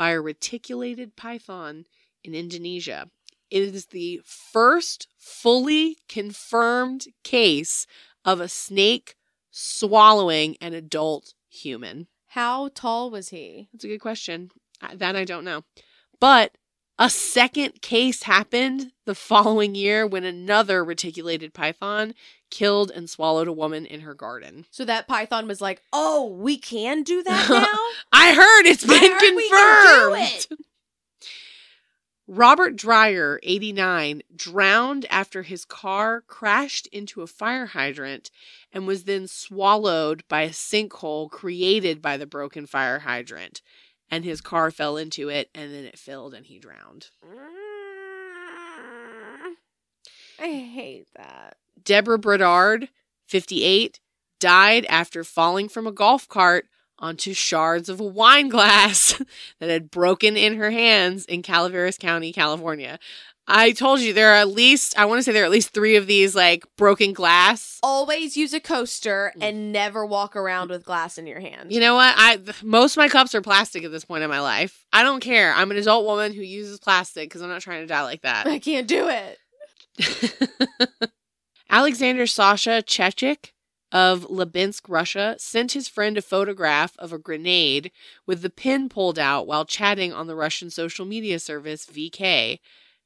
by a reticulated python in Indonesia. It is the first fully confirmed case of a snake swallowing an adult human. How tall was he? That's a good question. That I don't know. But a second case happened the following year when another reticulated python killed and swallowed a woman in her garden. So that python was like, "Oh, we can do <laughs> that now." I heard it's been heard we can do confirmed. Robert Dreyer, 89, drowned after his car crashed into a fire hydrant and was then swallowed by a sinkhole created by the broken fire hydrant. And his car fell into it and then it filled and he drowned. Mm. I hate that. Deborah Bradard, 58, died after falling from a golf cart onto shards of a wine glass <laughs> that had broken in her hands in Calaveras County, California. I told you there are at least, I want to say there are at least three of these like broken glass. Always use a coaster mm. and never walk around with glass in your hand. You know what? I th- most of my cups are plastic at this point in my life. I don't care. I'm an adult woman who uses plastic because I'm not trying to die like that. I can't do it. <laughs> Alexander Sasha Chechik of Labinsk, Russia, sent his friend a photograph of a grenade with the pin pulled out while chatting on the Russian social media service VK.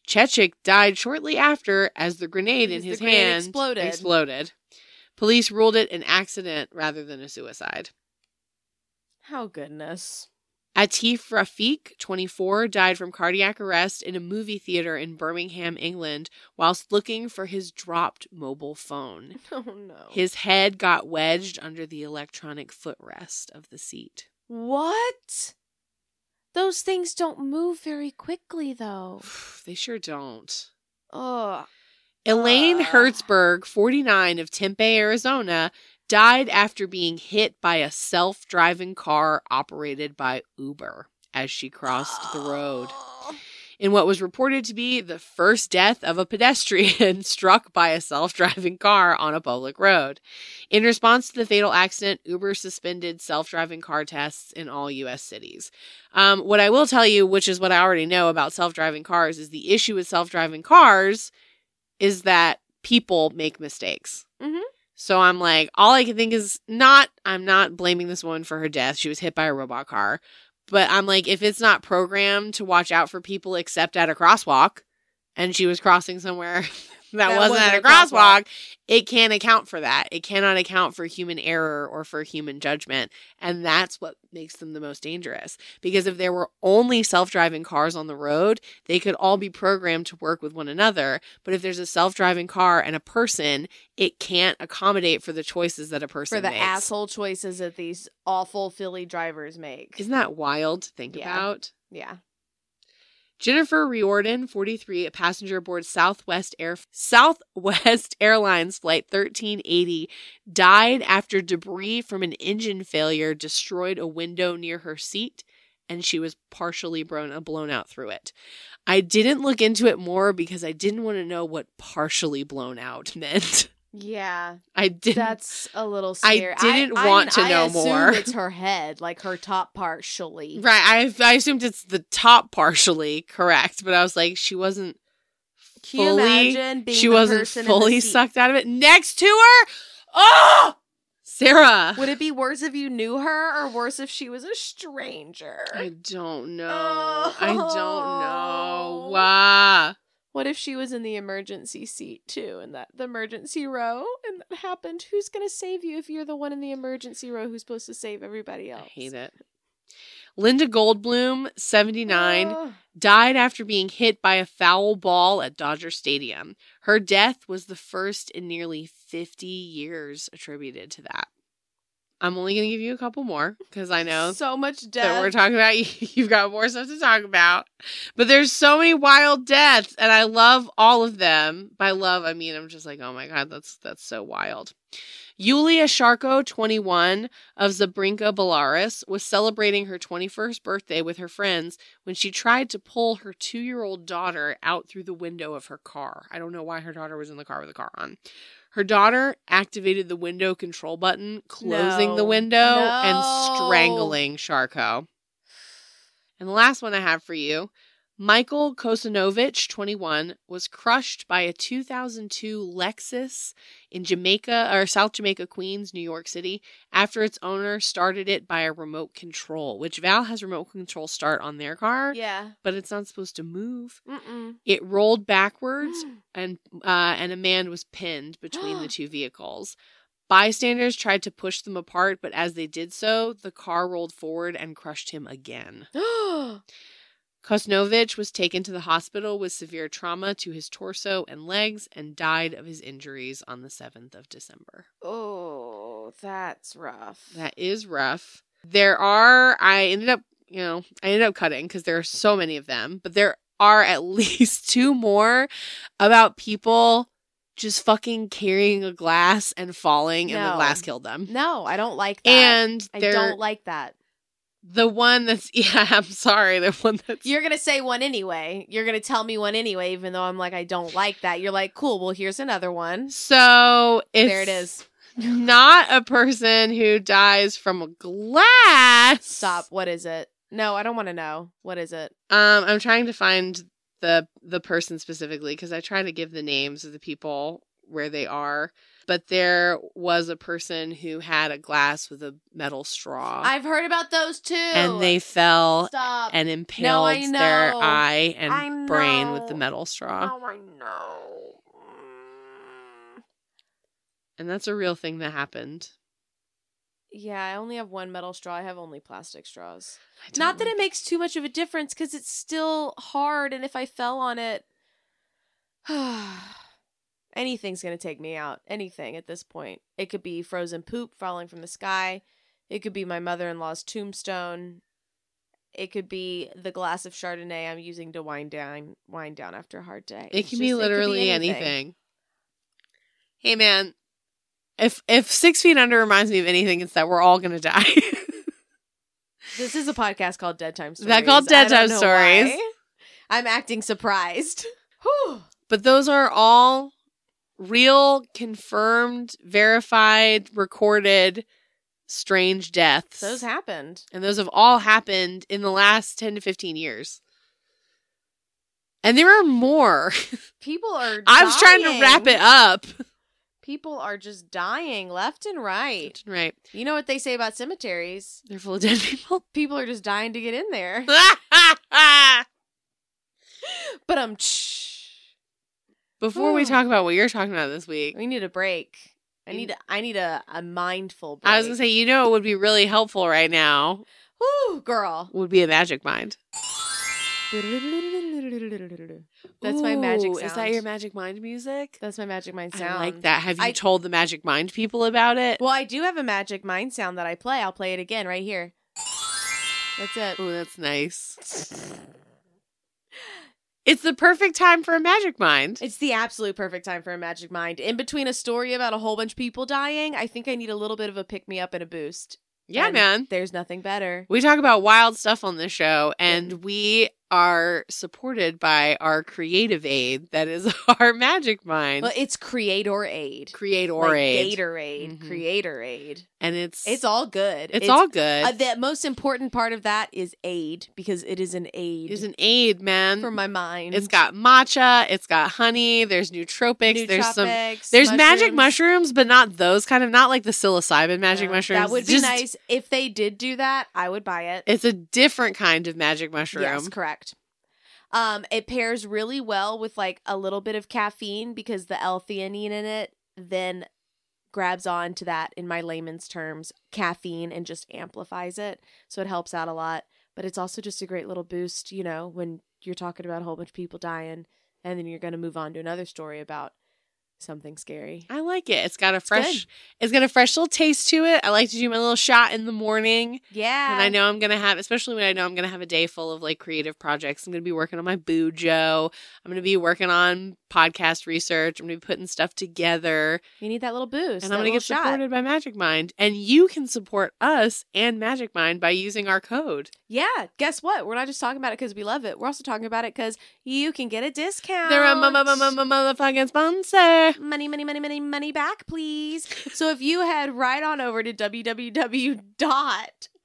Chechik died shortly after as the grenade in his hand exploded. exploded. Police ruled it an accident rather than a suicide. How goodness. Atif Rafiq, 24, died from cardiac arrest in a movie theater in Birmingham, England, whilst looking for his dropped mobile phone. <laughs> Oh no. His head got wedged under the electronic footrest of the seat. what? Those things don't move very quickly though. <sighs> they sure don't. Ugh. Elaine Ugh. Herzberg, 49 of Tempe, Arizona, died after being hit by a self driving car operated by Uber as she crossed the road. <gasps> Oh. In what was reported to be the first death of a pedestrian <laughs> struck by a self driving car on a public road. In response to the fatal accident, Uber suspended self driving car tests in all U.S. cities. Um, what I will tell you, which is what I already know about self driving cars, is the issue with self driving cars is that people make mistakes. Mhm. So I'm like, all I can think is not, I'm not blaming this woman for her death. She was hit by a robot car. But I'm like, if it's not programmed to watch out for people except at a crosswalk, and she was crossing somewhere <laughs> that, That wasn't at a wasn't a crosswalk. crosswalk, it can't account for that. It cannot account for human error or for human judgment. And that's what makes them the most dangerous. Because if there were only self driving cars on the road, they could all be programmed to work with one another. But if there's a self driving car and a person, it can't accommodate for the choices that a person For the makes. asshole choices that these awful Philly drivers make. Isn't that wild to think Yeah. about? yeah. Jennifer Riordan, 43, a passenger aboard Southwest Air Southwest <laughs> Airlines flight 1380, died after debris from an engine failure destroyed a window near her seat and she was partially blown, uh, blown out through it. I didn't look into it more because I didn't want to know what partially blown out <laughs> meant. Yeah. I didn't That's a little I didn't want to I know more. It's her head, like her top partially. Right. I I assumed it's the top partially correct, but I was like, she wasn't fully- she wasn't fully sucked out of it. Next to her, oh, Sarah. Would it be worse if you knew her, or worse if she was a stranger? I don't know. I don't know. <laughs> Oh. Wow. What if she was in the emergency seat too, and that the emergency row, and that happened? Who's gonna save you if you're the one in the emergency row who's supposed to save everybody else? I hate it. Linda Goldbloom, 79, Ugh. died after being hit by a foul ball at Dodger Stadium. Her death was the first in nearly 50 years attributed to that. I'm only going to give you a couple more because I know so much that death. we're talking about. <laughs> You've got more stuff to talk about. But there's so many wild deaths, and I love all of them. By love, I mean I'm just like, oh my god, that's that's so wild. Yulia Sharko, 21, of Zabrinka, Belarus, was celebrating her 21st birthday with her friends when she tried to pull her two year old daughter out through the window of her car. I don't know why her daughter was in the car with the car on. Her daughter activated the window control button, closing the No. window and strangling Sharko. And the last one I have for you Michael Kosanovich, 21, was crushed by a 2002 Lexus in Jamaica or South Jamaica, Queens, New York City, after its owner started it by a remote control, which Val has remote control start on their car, yeah. but it's not supposed to move. Mm-mm. It rolled backwards and uh, and a man was pinned between the two vehicles. Bystanders tried to push them apart, but as they did so, the car rolled forward and crushed him again. Kosanovich was taken to the hospital with severe trauma to his torso and legs and died of his injuries on the 7th of December. oh, that's rough. That is rough. There are, I ended up, you know, I ended up cutting because there are so many of them, but there are at <laughs> least two more about people just fucking carrying a glass and falling and the glass killed them. no, I don't like that. And I don't like that. The one that's, <laughs> yeah, I'm sorry, the one that's, You're gonna say one anyway. You're gonna tell me one anyway, even though I'm like, I don't like that. You're like, cool. Well, here's another one. so it's, there it is. not a person who dies from a glass. Stop. What is it? No, I don't want to know. What is it? Um, I'm trying to find the the person specifically because I try to give the names of the people where they are. But there was a person who had a glass with a metal straw, I've heard about those too. and they fell stop. and impaled I their eye and brain with the metal straw. Oh, I know. And that's a real thing that happened. Yeah, I only have one metal straw. I have only plastic straws. Don't that it makes too much of a difference because it's still hard, and if I fell on it, <sighs> anything's gonna take me out. Anything at this point. It could be frozen poop falling from the sky. It could be my mother-in-law's tombstone. It could be the glass of Chardonnay I'm using to wind down wind down after a hard day. It can just- be literally anything. Hey man, if if Six Feet Under reminds me of anything, it's that we're all gonna die. <laughs> This is a podcast called Dead Time Stories. That called Dead Time Stories. why. I'm acting surprised. Whew. but those are all real, confirmed, verified, recorded, strange deaths. Those happened. and those have all happened in the last ten to fifteen years. And there are more. <laughs> People are. I was trying to wrap it up. People are just dying left and right. Right. You know what they say about cemeteries? They're full of dead people. <laughs> People are just dying to get in there. <laughs> But I'm. um, Before we Oh. talk about what you're talking about this week, we need a break. I need. A, I need a, a mindful break. I was gonna say, you know, it would be really helpful right now. Whew, girl. Would be a magic mind. That's my magic Ooh, sound. Is that your magic mind music? That's my magic mind I sound. like that. Have you I- told the magic mind people about it? Well, I do have a magic mind sound that I play. I'll play it again right here. That's it. Oh, that's nice. It's the perfect time for a magic mind. It's the absolute perfect time for a magic mind. In between a story about a whole bunch of people dying, I think I need a little bit of a pick me up and a boost. yeah, And man. There's nothing better. We talk about wild stuff on this show, and we are supported by our creative aid that is <laughs> our magic mind. Well, it's creator aid. Creator like aid. Gatorade, Mhm. creator aid. And it's It's all good. it's, all good. Uh, the most important part of that is aid because it is an aid it's an aid, man. for my mind. It's got matcha, it's got honey, there's nootropics, there's some Nootropics, there's magic mushrooms. mushrooms, but not those kind of not like the psilocybin magic No, mushrooms. That would be Just- nice. If they did do that, I would buy it. It's a different kind of magic mushroom. Yes, correct. Um, it pairs really well with like a little bit of caffeine because the L-theanine in it then grabs on to that in my layman's terms caffeine and just amplifies it. So it helps out a lot. But it's also just a great little boost you know when you're talking about a whole bunch of people dying and then you're going to move on to another story about something scary I like it. It's got a fresh it's got a fresh little taste to it. I like to do my little shot in the morning. yeah And I know I'm gonna have, especially when I know I'm gonna have a day full of like creative projects. I'm gonna be working on my Bujo. I'm gonna be working on podcast research. I'm gonna be putting stuff together, you need that little boost and I'm gonna get shot. supported by Magic Mind. And you can support us and Magic Mind by using our code. Yeah, guess what? We're not just talking about it because we love it. We're also talking about it because you can get a discount. They're a motherfucking sponsor. Money, money, money, money, money back, please. so if you head right on over to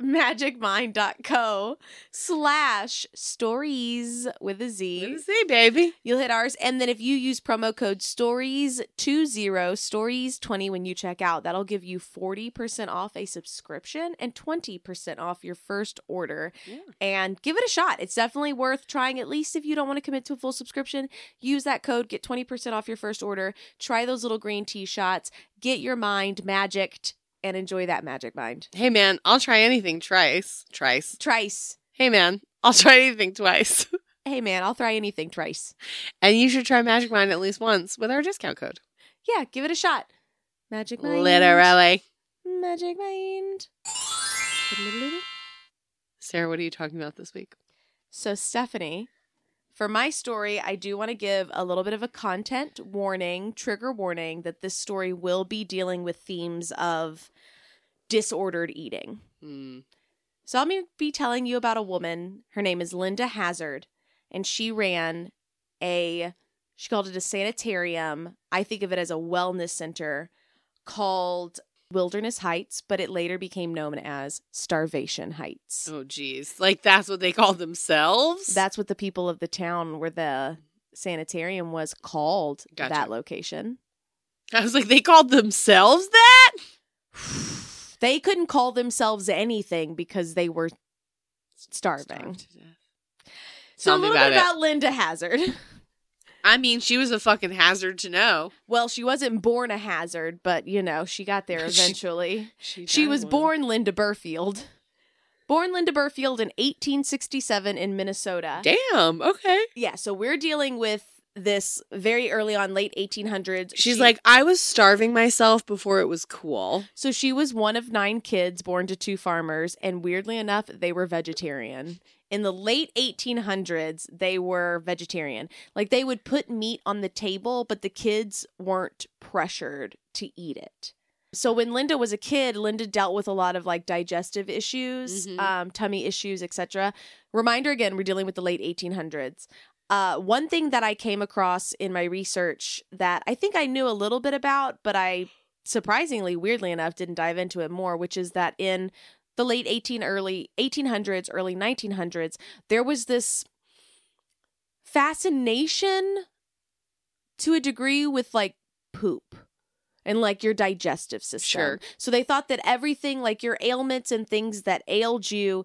www.magicmind.co slash stories with a Z, Let's see, baby. you'll hit ours. And then if you use promo code stories20, stories20 when you check out, that'll give you 40% off a subscription and 20% off your first order. Yeah. And give it a shot. It's definitely worth trying, at least if you don't want to commit to a full subscription. Use that code, get 20% off your first order. Try those little green tea shots, get your mind magicked, and enjoy that magic mind. Hey man, I'll try anything twice. Twice. Trice. Hey man, I'll try anything twice. <laughs> Hey man, I'll try anything trice. and you should try Magic Mind at least once with our discount code. Yeah, give it a shot. Magic mind. Literally. Magic mind. Sarah, what are you talking about this week? So, Stephanie, for my story, I do want to give a little bit of a content warning, trigger warning that this story will be dealing with themes of disordered eating. Hmm. So, I'm going to be telling you about a woman. Her name is Linda Hazzard, and she ran a, she called it a sanitarium. I think of it as a wellness center called Wilderness Heights, but it later became known as Starvation Heights. Oh, geez. Like that's what they call themselves? That's what the people of the town where the sanitarium was called Gotcha. that location. I was like, they called themselves that? <sighs> They couldn't call themselves anything because they were starving. Starved to death. So Tell a little about bit it. about Linda Hazzard. <laughs> I mean, she was a fucking hazard to know. well, she wasn't born a hazard, but you know, she got there <laughs> eventually. She, she died was one. born Linda Burfield. Born Linda Burfield in 1867 in Minnesota. Damn. Okay. Yeah, so we're dealing with this very early on, late 1800s. She's she- like, I was starving myself before it was cool. so she was one of nine kids born to two farmers, and weirdly enough, they were vegetarian. In the late 1800s, they were vegetarian. Like they would put meat on the table, but the kids weren't pressured to eat it. So when Linda was a kid, Linda dealt with a lot of like digestive issues, Mhm. um, tummy issues, etc. Reminder again, we're dealing with the late 1800s. Uh, one thing that I came across in my research that I think I knew a little bit about, but I surprisingly, weirdly enough, didn't dive into it more, which is that in the late 18 early 1800s, early 1900s, there was this fascination to a degree with like poop and like your digestive system. Sure. So they thought that everything like your ailments and things that ailed you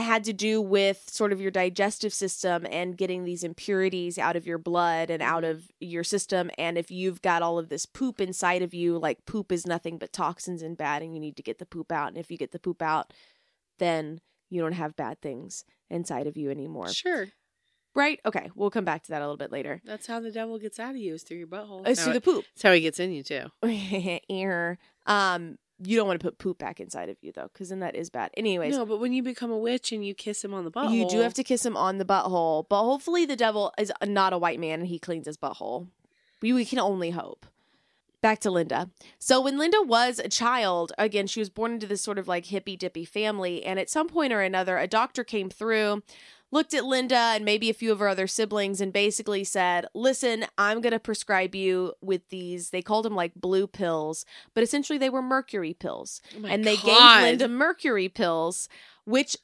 had to do with sort of your digestive system and getting these impurities out of your blood and out of your system. And if you've got all of this poop inside of you like poop is nothing but toxins and bad and you need to get the poop out. And if you get the poop out then you don't have bad things inside of you anymore. Sure. right? Okay we'll come back to that a little bit later. That's how the devil gets out of you is through your butthole. it's through the poop. That's how he gets in you too. <laughs> Um you don't want to put poop back inside of you though because then that is bad anyways No, but when you become a witch and you kiss him on the butthole, You do have to kiss him on the butthole, but hopefully the devil is not a white man and he cleans his butthole. We, we can only hope. Back to Linda. So when Linda was a child, again, she was born into this sort of like hippy dippy family, and at some point or another, a doctor came through, looked at Linda and maybe a few of her other siblings, and basically said, "Listen, I'm going to prescribe you with these." They called them like blue pills, but essentially they were mercury pills Oh and they God. gave Linda mercury pills, which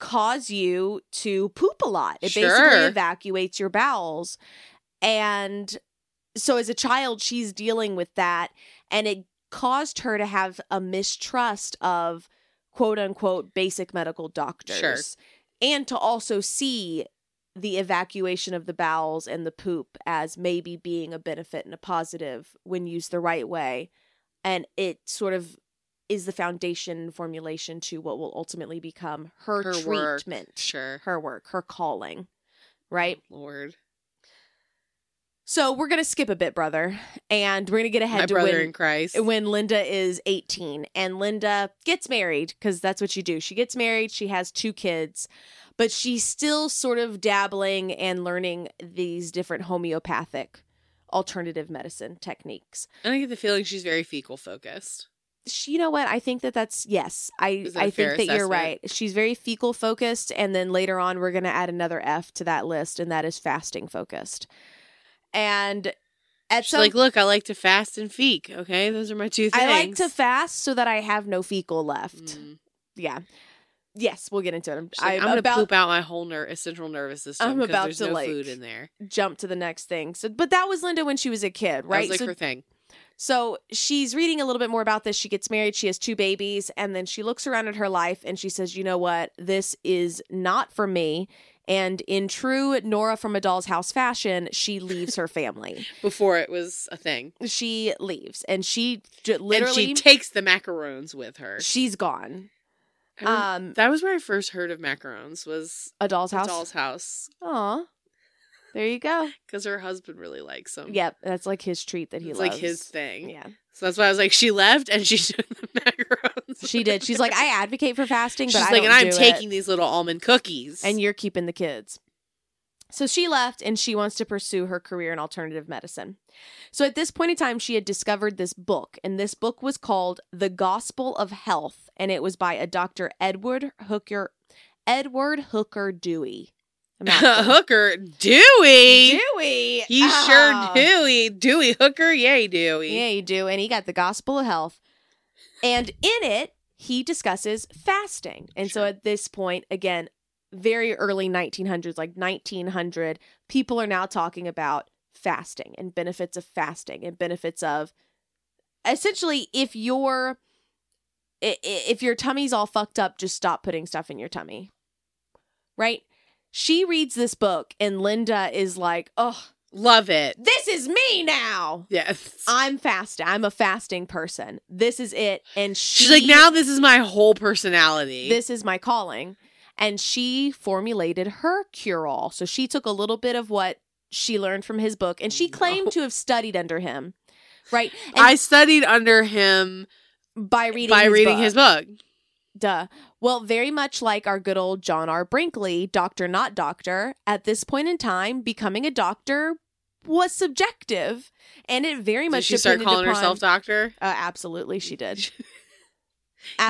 cause you to poop a lot. It Sure. basically evacuates your bowels. And so as a child, she's dealing with that. And it caused her to have a mistrust of quote unquote basic medical doctors. Sure. And to also see the evacuation of the bowels and the poop as maybe being a benefit and a positive when used the right way. And it sort of is the foundation formulation to what will ultimately become her, Her work. treatment, Sure. her work, her calling. Right? Oh, Lord. So we're gonna skip a bit, brother, and we're gonna get ahead My to brother when, in Christ. when Linda is 18 and Linda gets married because that's what you do. She gets married, she has two kids, but she's still sort of dabbling and learning these different homeopathic alternative medicine techniques. and I get the feeling she's very fecal focused. She, you know what? I think that that's yes. I Is that a I think that you're right. She's very fecal focused and then later on we're going to add another F to that list and that is fasting focused. And at She's some like, look, I like to fast and feek. Okay, those are my two things. I like to fast so that I have no fecal left. Mm. Yeah. Yes, we'll get into it. She's like, I'm, I'm, gonna about poop out my whole ner- central nervous system. I'm about there's to, no like, food in there. jump to the next thing. So, but that was Linda when she was a kid, That right? was like so, her thing. so she's reading a little bit more about this. She gets married. She has two babies, and then she looks around at her life and she says, "You know what? This is not for me." And in true Nora from a Doll's House fashion, she leaves her family. <laughs> Before it was a thing. she leaves, and she j- literally and she takes the macaroons with her. she's gone. Um, that was where I first heard of macarons. Was a Doll's House. doll's house Aw. There you go. because her husband really likes them. Yep, that's like his treat that he it's loves. like his thing. Yeah, So that's why I was like, she left and she <laughs> took the macarons. <laughs> she did. She's like, I advocate for fasting, but She's I like, and I'm taking it, these little almond cookies. and you're keeping the kids. So she left, and she wants to pursue her career in alternative medicine. So at this point in time, she had discovered this book, and this book was called "The Gospel of Health," and it was by a Dr. Edward Hooker, Edward Hooker Dewey. <laughs> Hooker Dewey. Dewey. He Ah. sure Dewey. Dewey Hooker. Yay, Dewey. Yeah, you do. And he got the Gospel of Health. And in it, he discusses fasting. And so at this point, again, very early 1900s, like 1900, people are now talking about fasting and benefits of fasting and benefits of essentially if your if your tummy's all fucked up just stop putting stuff in your tummy. Right? She reads this book and linda is like oh Love it. this is me now Yes. I'm fasting. I'm a fasting person. This is it. And she, She's like, now this is my whole personality. this is my calling. And she formulated her cure all. So she took a little bit of what she learned from his book, and she No. claimed to have studied under him. Right, and I studied under him by reading by his reading book. his book. Duh. Well, very much like our good old John R. Brinkley, doctor not doctor, at this point in time, becoming a doctor was subjective, and it very Did much she start calling upon- herself doctor? Uh, absolutely, she did. <laughs>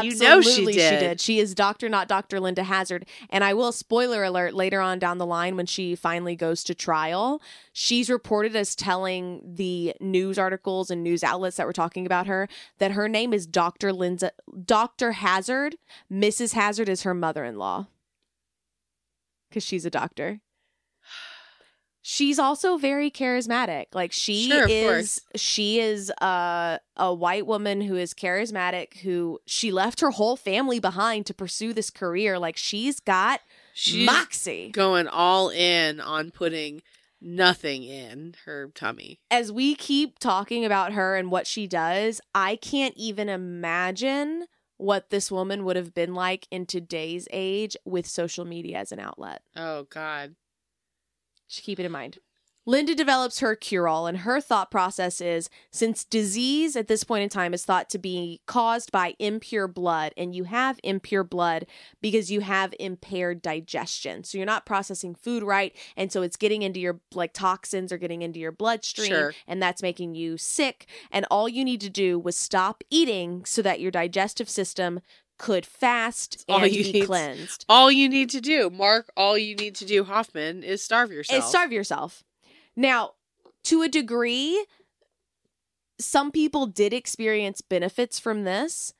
You know she Absolutely, did. She is Doctor, not Doctor Linda Hazzard. And I will spoiler alert later on down the line when she finally goes to trial. She's reported as telling the news articles and news outlets that were talking about her that her name is Doctor Linda Doctor Hazzard. Mrs. Hazzard is her mother-in-law because she's a doctor. She's also very charismatic. Like she Sure, is course. she is uh, a white woman who is charismatic who she left her whole family behind to pursue this career. Like she's got She's moxie. going all in on putting nothing in her tummy. As we keep talking about her and what she does, I can't even imagine what this woman would have been like in today's age with social media as an outlet. Oh God. Should keep it in mind. Linda develops her cure all, and her thought process is since disease at this point in time is thought to be caused by impure blood, and you have impure blood because you have impaired digestion. So you're not processing food right, and so it's getting into your like toxins are getting into your bloodstream, Sure. and that's making you sick. And all you need to do was stop eating so that your digestive system could fast all and you be need. cleansed. All you need to do, Mark, all you need to do, Hoffman, is starve yourself. and starve yourself. Now, to a degree, some people did experience benefits from this,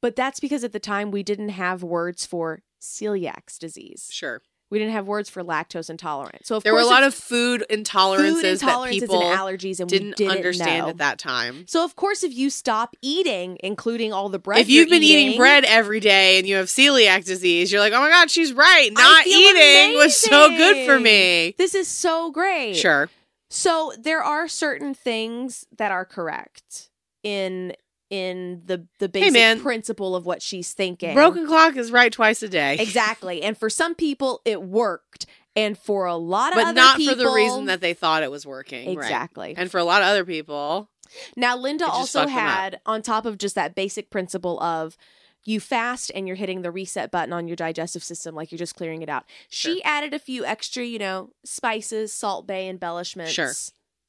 but that's because at the time we didn't have words for celiac disease. Sure. We didn't have words for lactose intolerant. So of course, There were a lot of food intolerances, food intolerances that people and allergies, and didn't, we didn't understand know. at that time. So of course, if you stop eating, including all the bread, if you've been eating, bread every day and you have celiac disease, you're like, oh my God, she's right. Not eating was so good for me. this is so great. Sure. So there are certain things that are correct in in the the basic man. principle of what she's thinking. Broken clock is right twice a day. <laughs> Exactly. And for some people it worked. And for a lot of other people. But not people, for the reason that they thought it was working. Right. Exactly. And for a lot of other people, Now Linda also had on top of just that basic principle of you fast and you're hitting the reset button on your digestive system like you're just clearing it out. She Sure. added a few extra, you know, spices, Salt Bae embellishments Sure.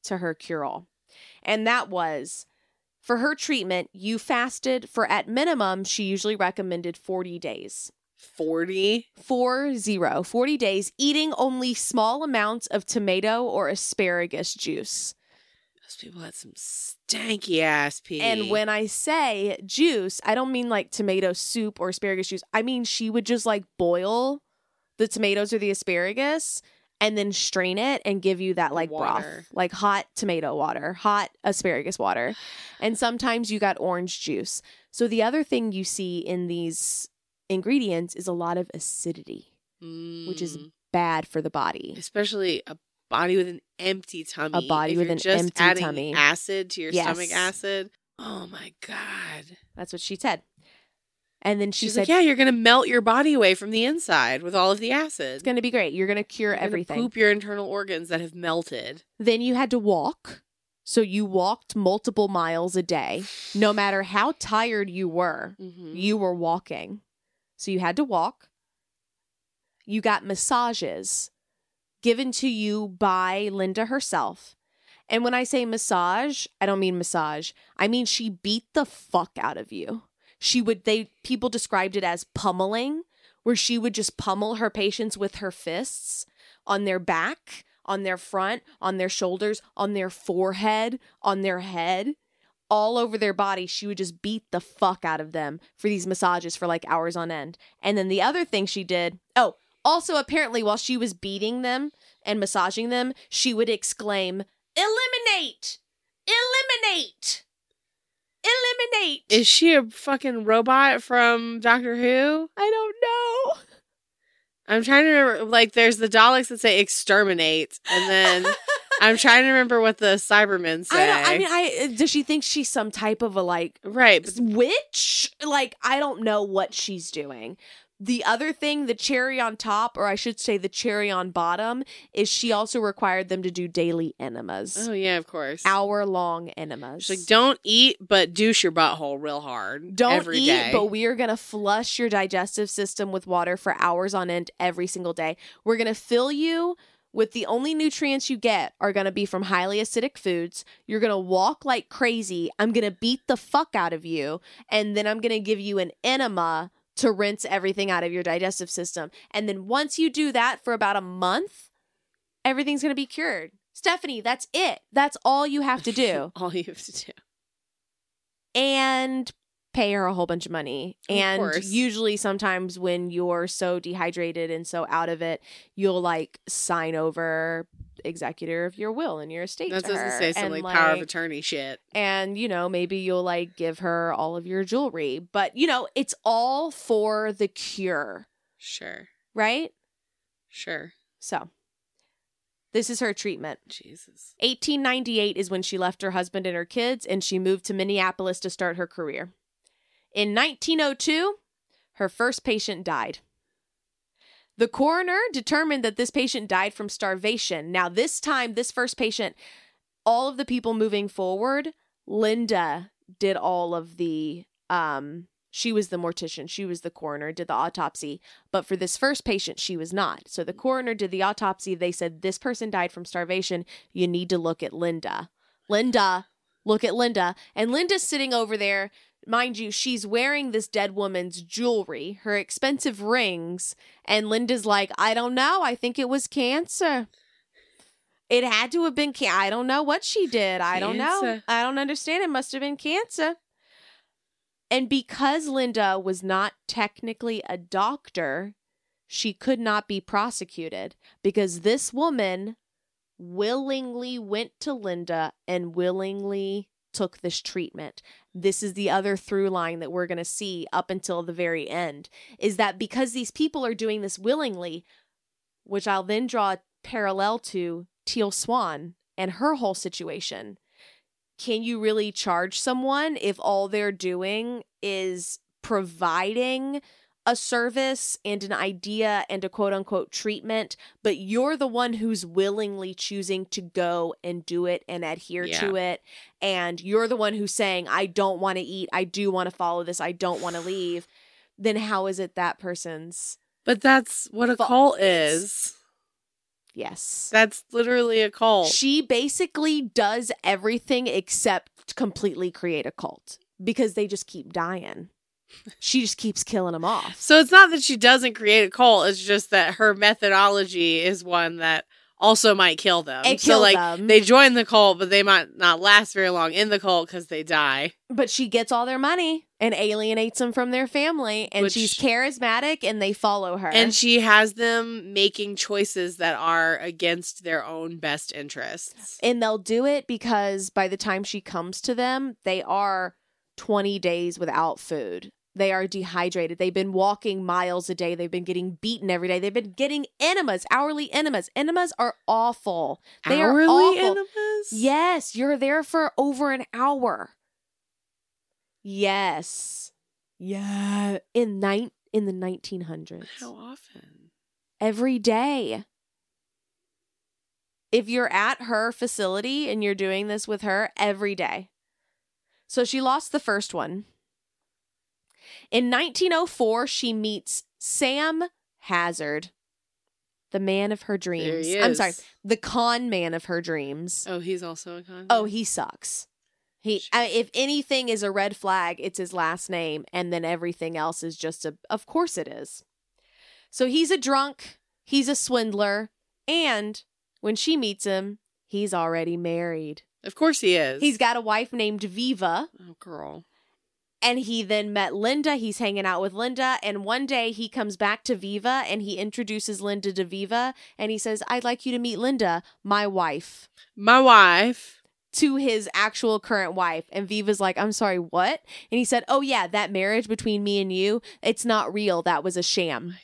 to her cure all. And that was for her treatment, you fasted for at minimum, she usually recommended 40 days. 40. Four zero, 40 days, eating only small amounts of tomato or asparagus juice. Those people had some stanky ass pee. And when I say juice, I don't mean like tomato soup or asparagus juice. I mean she would just like boil the tomatoes or the asparagus and then strain it and give you that like broth, like hot tomato water, hot asparagus water. And sometimes you got orange juice. So the other thing you see in these ingredients is a lot of acidity, which is Mm. bad for the body. especially a body with an empty tummy. A body If with an just empty adding tummy. acid to your Yes. stomach acid. Oh my god. That's what she said. And then she She's said, like, yeah, you're gonna melt your body away from the inside with all of the acid. It's going to be great. You're going to cure You're gonna everything. Poop your internal organs that have melted. Then you had to walk. So you walked multiple miles a day. No matter how tired you were, Mm-hmm. you were walking. So you had to walk. You got massages given to you by Linda herself. And when I say massage, I don't mean massage. I mean she beat the fuck out of you. She would they people described it as pummeling where she would just pummel her patients with her fists on their back, on their front, on their shoulders, on their forehead, on their head, all over their body. She would just beat the fuck out of them for these massages for like hours on end. And then the other thing she did, oh, also apparently while she was beating them and massaging them, she would exclaim, "Eliminate! Eliminate! Eliminate!" Is she a fucking robot from Doctor Who? I don't know. I'm trying to remember. Like, there's the Daleks that say exterminate, and then <laughs> I'm trying to remember what the Cybermen say. I don't. I mean, I uh, does she think she's some type of a like right, witch? Like I don't know what she's doing, the other thing, the cherry on top, or I should say the cherry on bottom, is she also required them to do daily enemas. Oh yeah, of course. Hour long enemas. She's like, don't eat, but douche your butthole real hard. Don't every eat, day." but we are going to flush your digestive system with water for hours on end every single day. We're going to fill you with the only nutrients you get are going to be from highly acidic foods. You're going to walk like crazy. I'm going to beat the fuck out of you. And then I'm going to give you an enema to rinse everything out of your digestive system. And then once you do that for about a month, everything's going to be cured. Stephanie, that's it. That's all you have to do. <laughs> all you have to do. and pay her a whole bunch of money. Of and course. usually sometimes when you're so dehydrated and so out of it, you'll like sign over executor of your will and your estate. That's to her. say, some and, like, power of attorney shit. and you know, maybe you'll like give her all of your jewelry. But you know, it's all for the cure, Sure, right? sure. So this is her treatment. Jesus. 1898 is when she left her husband and her kids and she moved to Minneapolis to start her career. In 1902, her first patient died. The coroner determined that this patient died from starvation. Now, this time, this first patient, all of the people moving forward, Linda did all of the um she was the mortician, she was the coroner, did the autopsy. But for this first patient, she was not. So the coroner did the autopsy. They said this person died from starvation. You need to look at Linda. Linda, look at Linda. And Linda's sitting over there. Mind you, she's wearing this dead woman's jewelry, her expensive rings. And Linda's like, I don't know. I think it was cancer. It had to have been can- I don't know what she did. I don't know. I don't understand. It must have been cancer. And because Linda was not technically a doctor, she could not be prosecuted because this woman willingly went to Linda and willingly took this treatment. This is the other through line that we're going to see up until the very end is that because these people are doing this willingly, which I'll then draw parallel to Teal Swan and her whole situation. Can you really charge someone if all they're doing is providing a service and an idea and a quote unquote treatment, but you're the one who's willingly choosing to go and do it and adhere to it. And you're the one who's saying, I don't want to eat. I do want to follow this. I don't want to leave. Then how is it that person's? But that's what a Fault. cult is. Yes. That's literally a cult. She basically does everything except completely create a cult because they just keep dying. She just keeps killing them off. So it's not that she doesn't create a cult, it's just that her methodology is one that also might kill them. It so like them. they join the cult, but they might not last very long in the cult because they die. But she gets all their money and alienates them from their family, and Which- she's charismatic, and they follow her. And she has them making choices that are against their own best interests. and they'll do it because by the time she comes to them, they are 20 days without food. They are dehydrated. They've been walking miles a day. They've been getting beaten every day. They've been getting enemas, hourly enemas. Enemas are awful. They are Hourly awful. enemas? Yes, you're there for over an hour. Yes. Yeah. In nine in the 1900s. How often? Every day. If you're at her facility and you're doing this with her every day. So she lost the first one. In 1904, she meets Sam Hazzard, the man of her dreams. I'm sorry, the con man of her dreams. Oh, he's also a con. Oh, he sucks. He. I, if anything is a red flag, it's his last name, and then everything else is just a. Of course, it is. So he's a drunk. He's a swindler, and when she meets him, he's already married. Of course he is. He's got a wife named Viva, Oh, girl. And he then met Linda. He's hanging out with Linda, and one day he comes back to Viva, and he introduces Linda to Viva, and he says, "I'd like you to meet Linda, my wife." My wife. to his actual current wife and Viva's like, "I'm sorry, what?" And he said, "Oh yeah, that marriage between me and you, it's not real. That was a sham."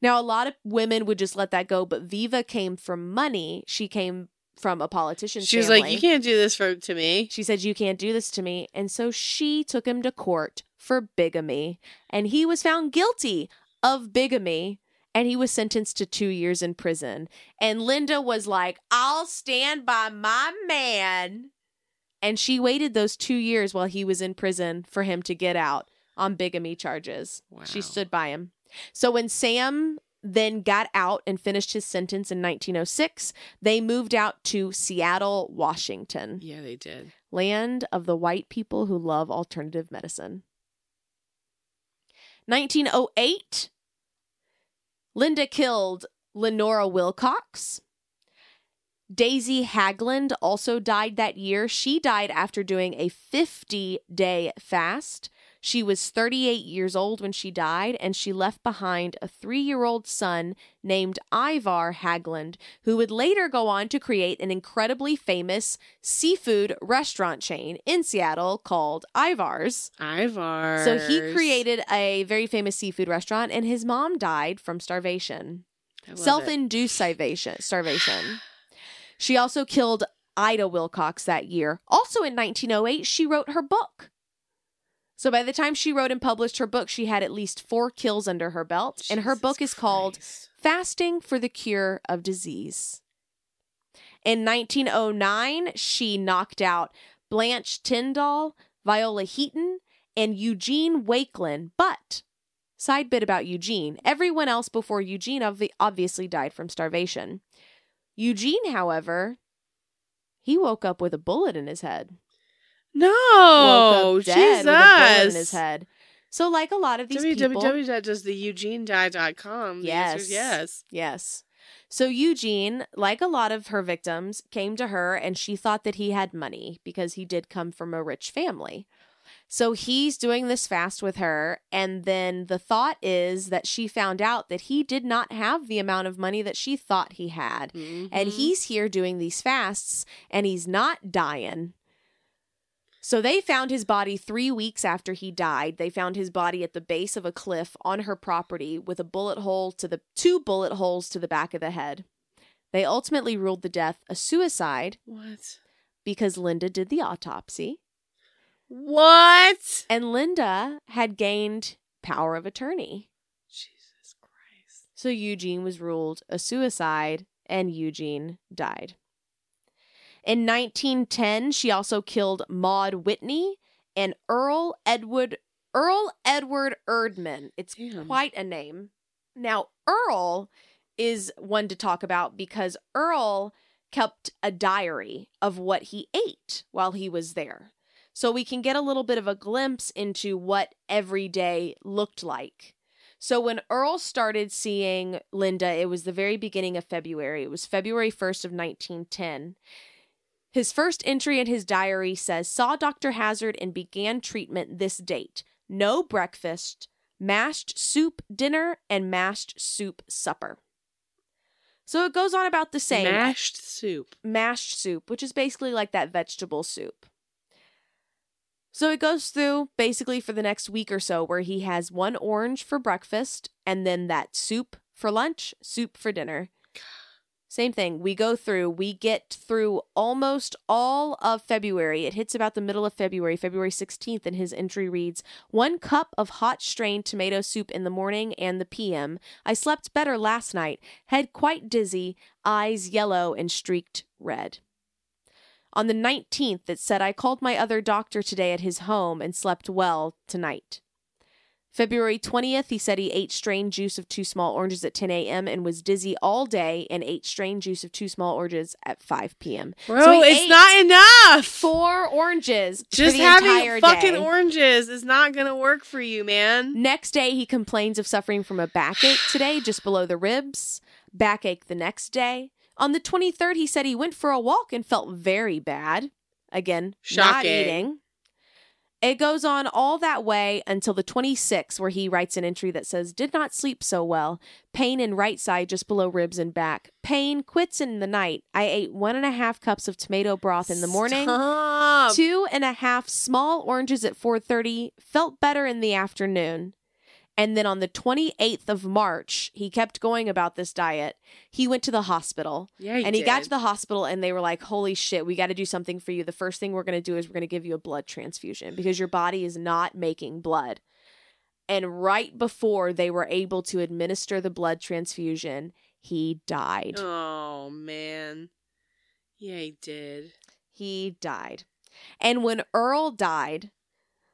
Now, a lot of women would just let that go, but Viva came from money. She came from a politician's She was family. like, You can't do this for to me. She said, "You can't do this to me." And so she took him to court for bigamy, and he was found guilty of bigamy. And he was sentenced to two years in prison. And Linda was like, I'll stand by my man. And she waited those two years while he was in prison for him to get out on bigamy charges. She stood by him. So when Sam then got out and finished his sentence in 1906, they moved out to Seattle, Washington, Yeah, they did. land of the white people who love alternative medicine. 1908, Linda killed Lenora Wilcox. Daisy Haglund also died that year. She died after doing a 50 day fast. She was 38 years old when she died, and she left behind a three year old son named Ivar Haglund, who would later go on to create an incredibly famous seafood restaurant chain in Seattle called Ivar's. Ivar. So he created a very famous seafood restaurant, and his mom died from starvation self induced starvation. starvation. She also killed Ida Wilcox that year. Also in 1908, she wrote her book. So by the time she wrote and published her book, she had at least four kills under her belt, and her book is called Fasting for the Cure of Disease. In 1909, she knocked out Blanche Tyndall, Viola Heaton, and Eugene Wakelin. But, side bit about Eugene, everyone else before Eugene obviously died from starvation. Eugene, however, he woke up with a bullet in his head. No, woke up dead Jesus. in his head. So, like a lot of these people, www.doestheugenedie.com. The answer is Yes. yes. Yes. So Eugene, like a lot of her victims, came to her and she thought that he had money because he did come from a rich family. So he's doing this fast with her. And then the thought is that she found out that he did not have the amount of money that she thought he had. And Mhm. he's here doing these fasts and he's not dying. So they found his body three weeks after he died. They found his body at the base of a cliff on her property with a bullet hole to the two bullet holes to the back of the head. They ultimately ruled the death a suicide What? because Linda did the autopsy. What? And Linda had gained power of attorney. Jesus Christ. So Eugene was ruled a suicide and Eugene died. In 1910, she also killed Maud Whitney and Earl Edward Earl Edward Erdman. It's Damn. quite a name. Now, Earl is one to talk about because Earl kept a diary of what he ate while he was there. So we can get a little bit of a glimpse into what every day looked like. So when Earl started seeing Linda, it was the very beginning of February. It was February 1st of 1910. His first entry in his diary says, Saw Dr. Hazzard and began treatment this date. No breakfast, mashed soup dinner, and mashed soup supper. So it goes on about the same Mashed soup. mashed soup, which is basically like that vegetable soup. So it goes through basically for the next week or so where he has one orange for breakfast and then that soup for lunch, soup for dinner. Same thing. We go through, we get through almost all of February. It hits about the middle of February, February 16th, and his entry reads One cup of hot strained tomato soup in the morning and the PM. I slept better last night, head quite dizzy, eyes yellow and streaked red. On the 19th, it said, I called my other doctor today at his home and slept well tonight. February 20th, he said he ate strained juice of two small oranges at 10 a.m. and was dizzy all day and ate strained juice of two small oranges at 5 p.m. Bro, So it's not enough. Four oranges Just having fucking day. oranges is not gonna work for you, man. Next day, he complains of suffering from a backache today, just below the ribs. Backache the next day. On the 23rd, he said he went for a walk and felt very bad. Again, not eating. It goes on all that way until the 26th, where he writes an entry that says, Did not sleep so well. Pain in right side just below ribs and back. Pain quits in the night. I ate one and a half cups of tomato broth in the morning. Stop. Two and a half small oranges at 4:30. Felt better in the afternoon. And then on the 28th of March, he kept going about this diet. He went to the hospital Yeah, he and he got to the hospital and they were like, Holy shit, we got to do something for you. The first thing we're going to do is we're going to give you a blood transfusion because your body is not making blood. And right before they were able to administer the blood transfusion, he died. Oh man. Yeah, he did. He died. And when Earl died,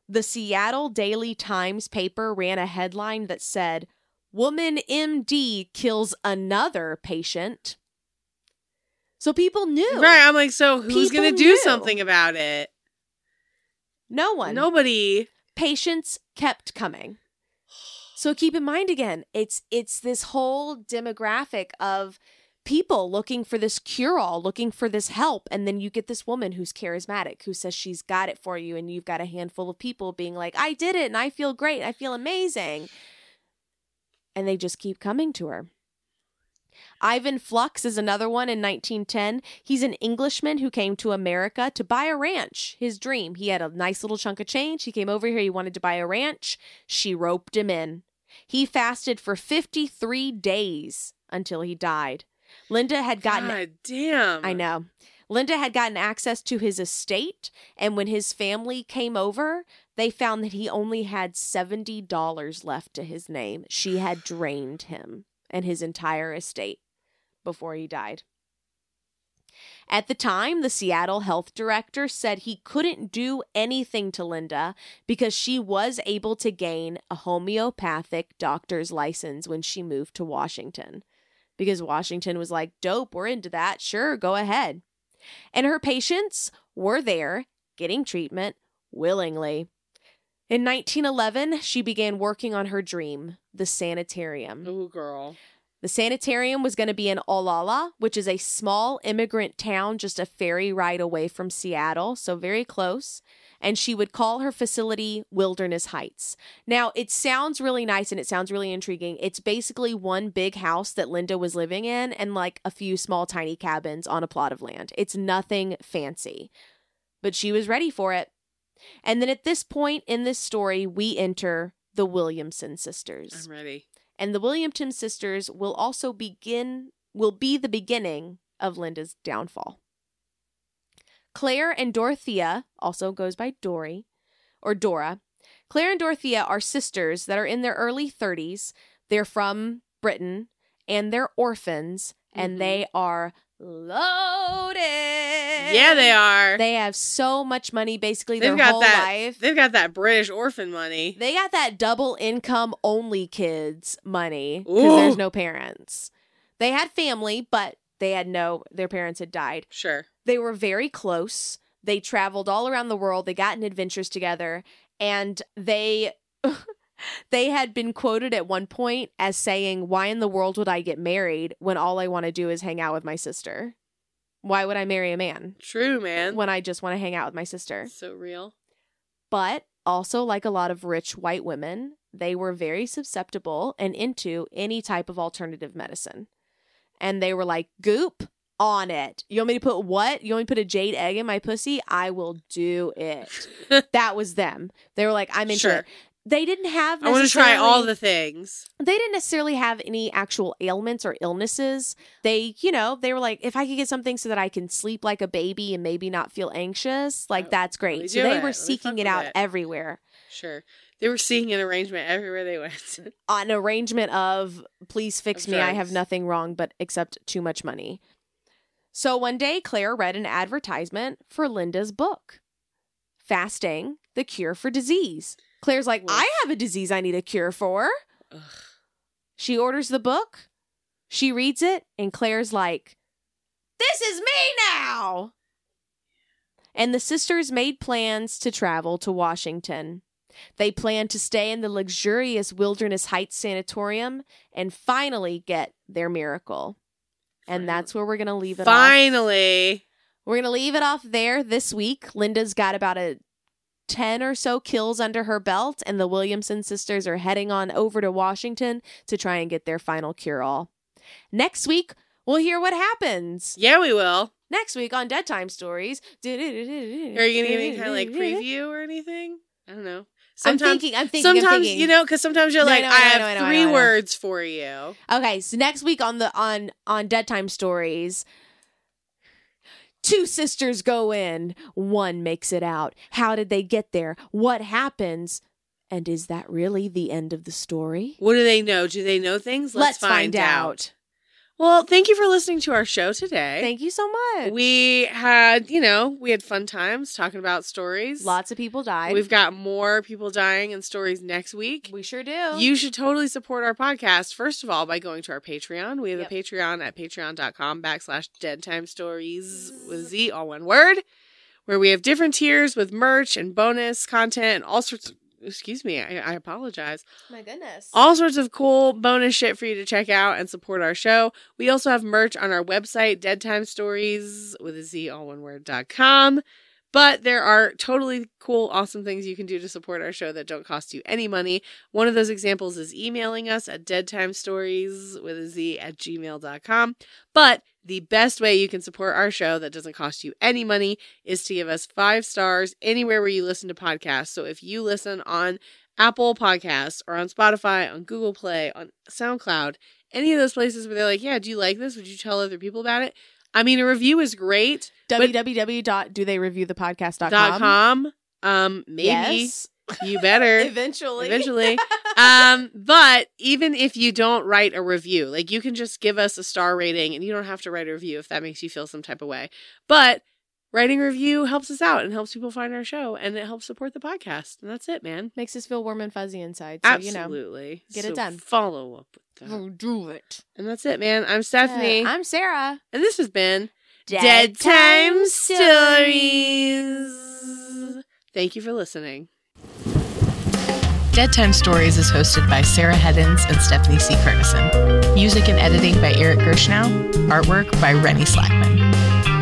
the Seattle Daily Times paper ran a headline that said, Woman MD kills another patient. So people knew. Right. I'm like, so who's gonna do knew. something about it? No one. Nobody. Patients kept coming. So keep in mind again, it's it's this whole demographic of people looking for this cure all, looking for this help. And then you get this woman who's charismatic, who says she's got it for you. And you've got a handful of people being like, I did it and I feel great. I feel amazing. And they just keep coming to her. Ivan Flux is another one in 1910. He's an Englishman who came to America to buy a ranch, his dream. He had a nice little chunk of change. He came over here, he wanted to buy a ranch. She roped him in. He fasted for 53 days until he died. Linda had gotten God damn. I know. Linda had gotten access to his estate, and when his family came over, they found that he only had $70 left to his name. She had <sighs> drained him and his entire estate before he died. At the time, the Seattle health director said he couldn't do anything to Linda because she was able to gain a homeopathic doctor's license when she moved to Washington. Because Washington was like, dope, we're into that. Sure, go ahead. And her patients were there getting treatment willingly. In 1911, she began working on her dream, the sanitarium. Oh, girl. The sanitarium was going to be in Olalla, which is a small immigrant town just a ferry ride away from Seattle, so very close. And she would call her facility Wilderness Heights. Now, it sounds really nice and it sounds really intriguing. It's basically one big house that Linda was living in and like a few small tiny cabins on a plot of land. It's nothing fancy, but she was ready for it. And then at this point in this story, we enter the Williamson sisters I'm ready. and the Williamson sisters will also begin will be the beginning of Linda's downfall. Claire and Dorothea also goes by Dory or Dora. Claire and Dorothea are sisters that are in their early 30s. They're from Britain and they're orphans and Mhm. they are loaded. Yeah, they are. They have so much money basically They've their got whole that. life. They've got that British orphan money. They got that double income only kids money because there's no parents. They had family, but they had no, their parents had died. Sure. They were very close. They traveled all around the world. They got in adventures together and they. <laughs> They had been quoted at one point as saying, Why in the world would I get married when all I want to do is hang out with my sister? Why would I marry a man True, man. when I just want to hang out with my sister? so real. But also, like a lot of rich white women, they were very susceptible and into any type of alternative medicine. And they were like, goop on it. You want me to put what? You want me to put a jade egg in my pussy? I will do it. <laughs> that was them. They were like, I'm into Sure. it. They didn't have I want to try all the things. they didn't necessarily have any actual ailments or illnesses. They, you know, they were like, if I could get something so that I can sleep like a baby and maybe not feel anxious, like Oh, that's great. So they it. were seeking it out it. everywhere. Sure. They were seeking an arrangement everywhere they went. <laughs> An arrangement of, please fix Of me. I have nothing wrong but except too much money. So one day, Claire read an advertisement for Linda's book, Fasting, the Cure for Disease. Claire's like. I have a disease I need a cure for. Ugh. She orders the book. She reads it, and Claire's like, This is me now. And the sisters made plans to travel to Washington. They planned to stay in the luxurious Wilderness Heights Sanatorium and finally get their miracle. And that's where we're going to leave it off. Finally. We're going to leave it off there this week. Linda's got about a 10 or so kills under her belt, and the Williamson sisters are heading on over to Washington to try and get their final cure all. Next week, we'll hear what happens. Yeah, we will. Next week on Dead Time Stories. Are you gonna give any kind of like preview or anything? I don't know. Sometimes, I'm thinking. I'm thinking. I'm sometimes thinking. you know, because sometimes you're No, like, no, I I have three know, I know. words for you. Okay, so next week on the on on Dead Time Stories, two sisters go in, one makes it out. How did they get there? What happens? And is that really the end of the story? What do they know? Do they know things? Let's, find, out. Well, thank you for listening to our show today. Thank you so much. We had, you know, we had fun times talking about stories. Lots of people died. We've got more people dying and stories next week. we sure do. You should totally support our podcast, first of all, by going to our Patreon. We have Yep. a Patreon at patreon.com backslash dead time stories with Z, all one word, where we have different tiers with merch and bonus content and all sorts of, excuse me, I, I apologize. My goodness. All sorts of cool bonus shit for you to check out and support our show. We also have merch on our website, Dead Time Stories with a Z, all one word, dot com. But there are totally cool, awesome things you can do to support our show that don't cost you any money. One of those examples is emailing us at deadtimestories with a Z at gmail.com. But the best way you can support our show that doesn't cost you any money is to give us five stars anywhere where you listen to podcasts. So if you listen on Apple Podcasts or on Spotify, on Google Play, on SoundCloud, any of those places where they're like, yeah, do you like this? Would you tell other people about it? I mean, a review is great. www.dotheyreview.thepodcast.com. Dot com. Um, maybe Yes. you better <laughs> Eventually. eventually. <laughs> um, but even if you don't write a review, like you can just give us a star rating, and you don't have to write a review if that makes you feel some type of way. But writing a review helps us out and helps people find our show, and it helps support the podcast. And that's it, man. Makes us feel warm and fuzzy inside. So, you know. Absolutely. get it done. Follow up with that. Oh, do it. And that's it, man. I'm Stephanie. Uh, I'm Sarah. and this has been Dead Time Stories. Thank you for listening. Dead Time Stories is hosted by Sarah Heddens and Stephanie C. Ferguson. Music and editing by Eric Gershnow. Artwork by Rennie Slackman.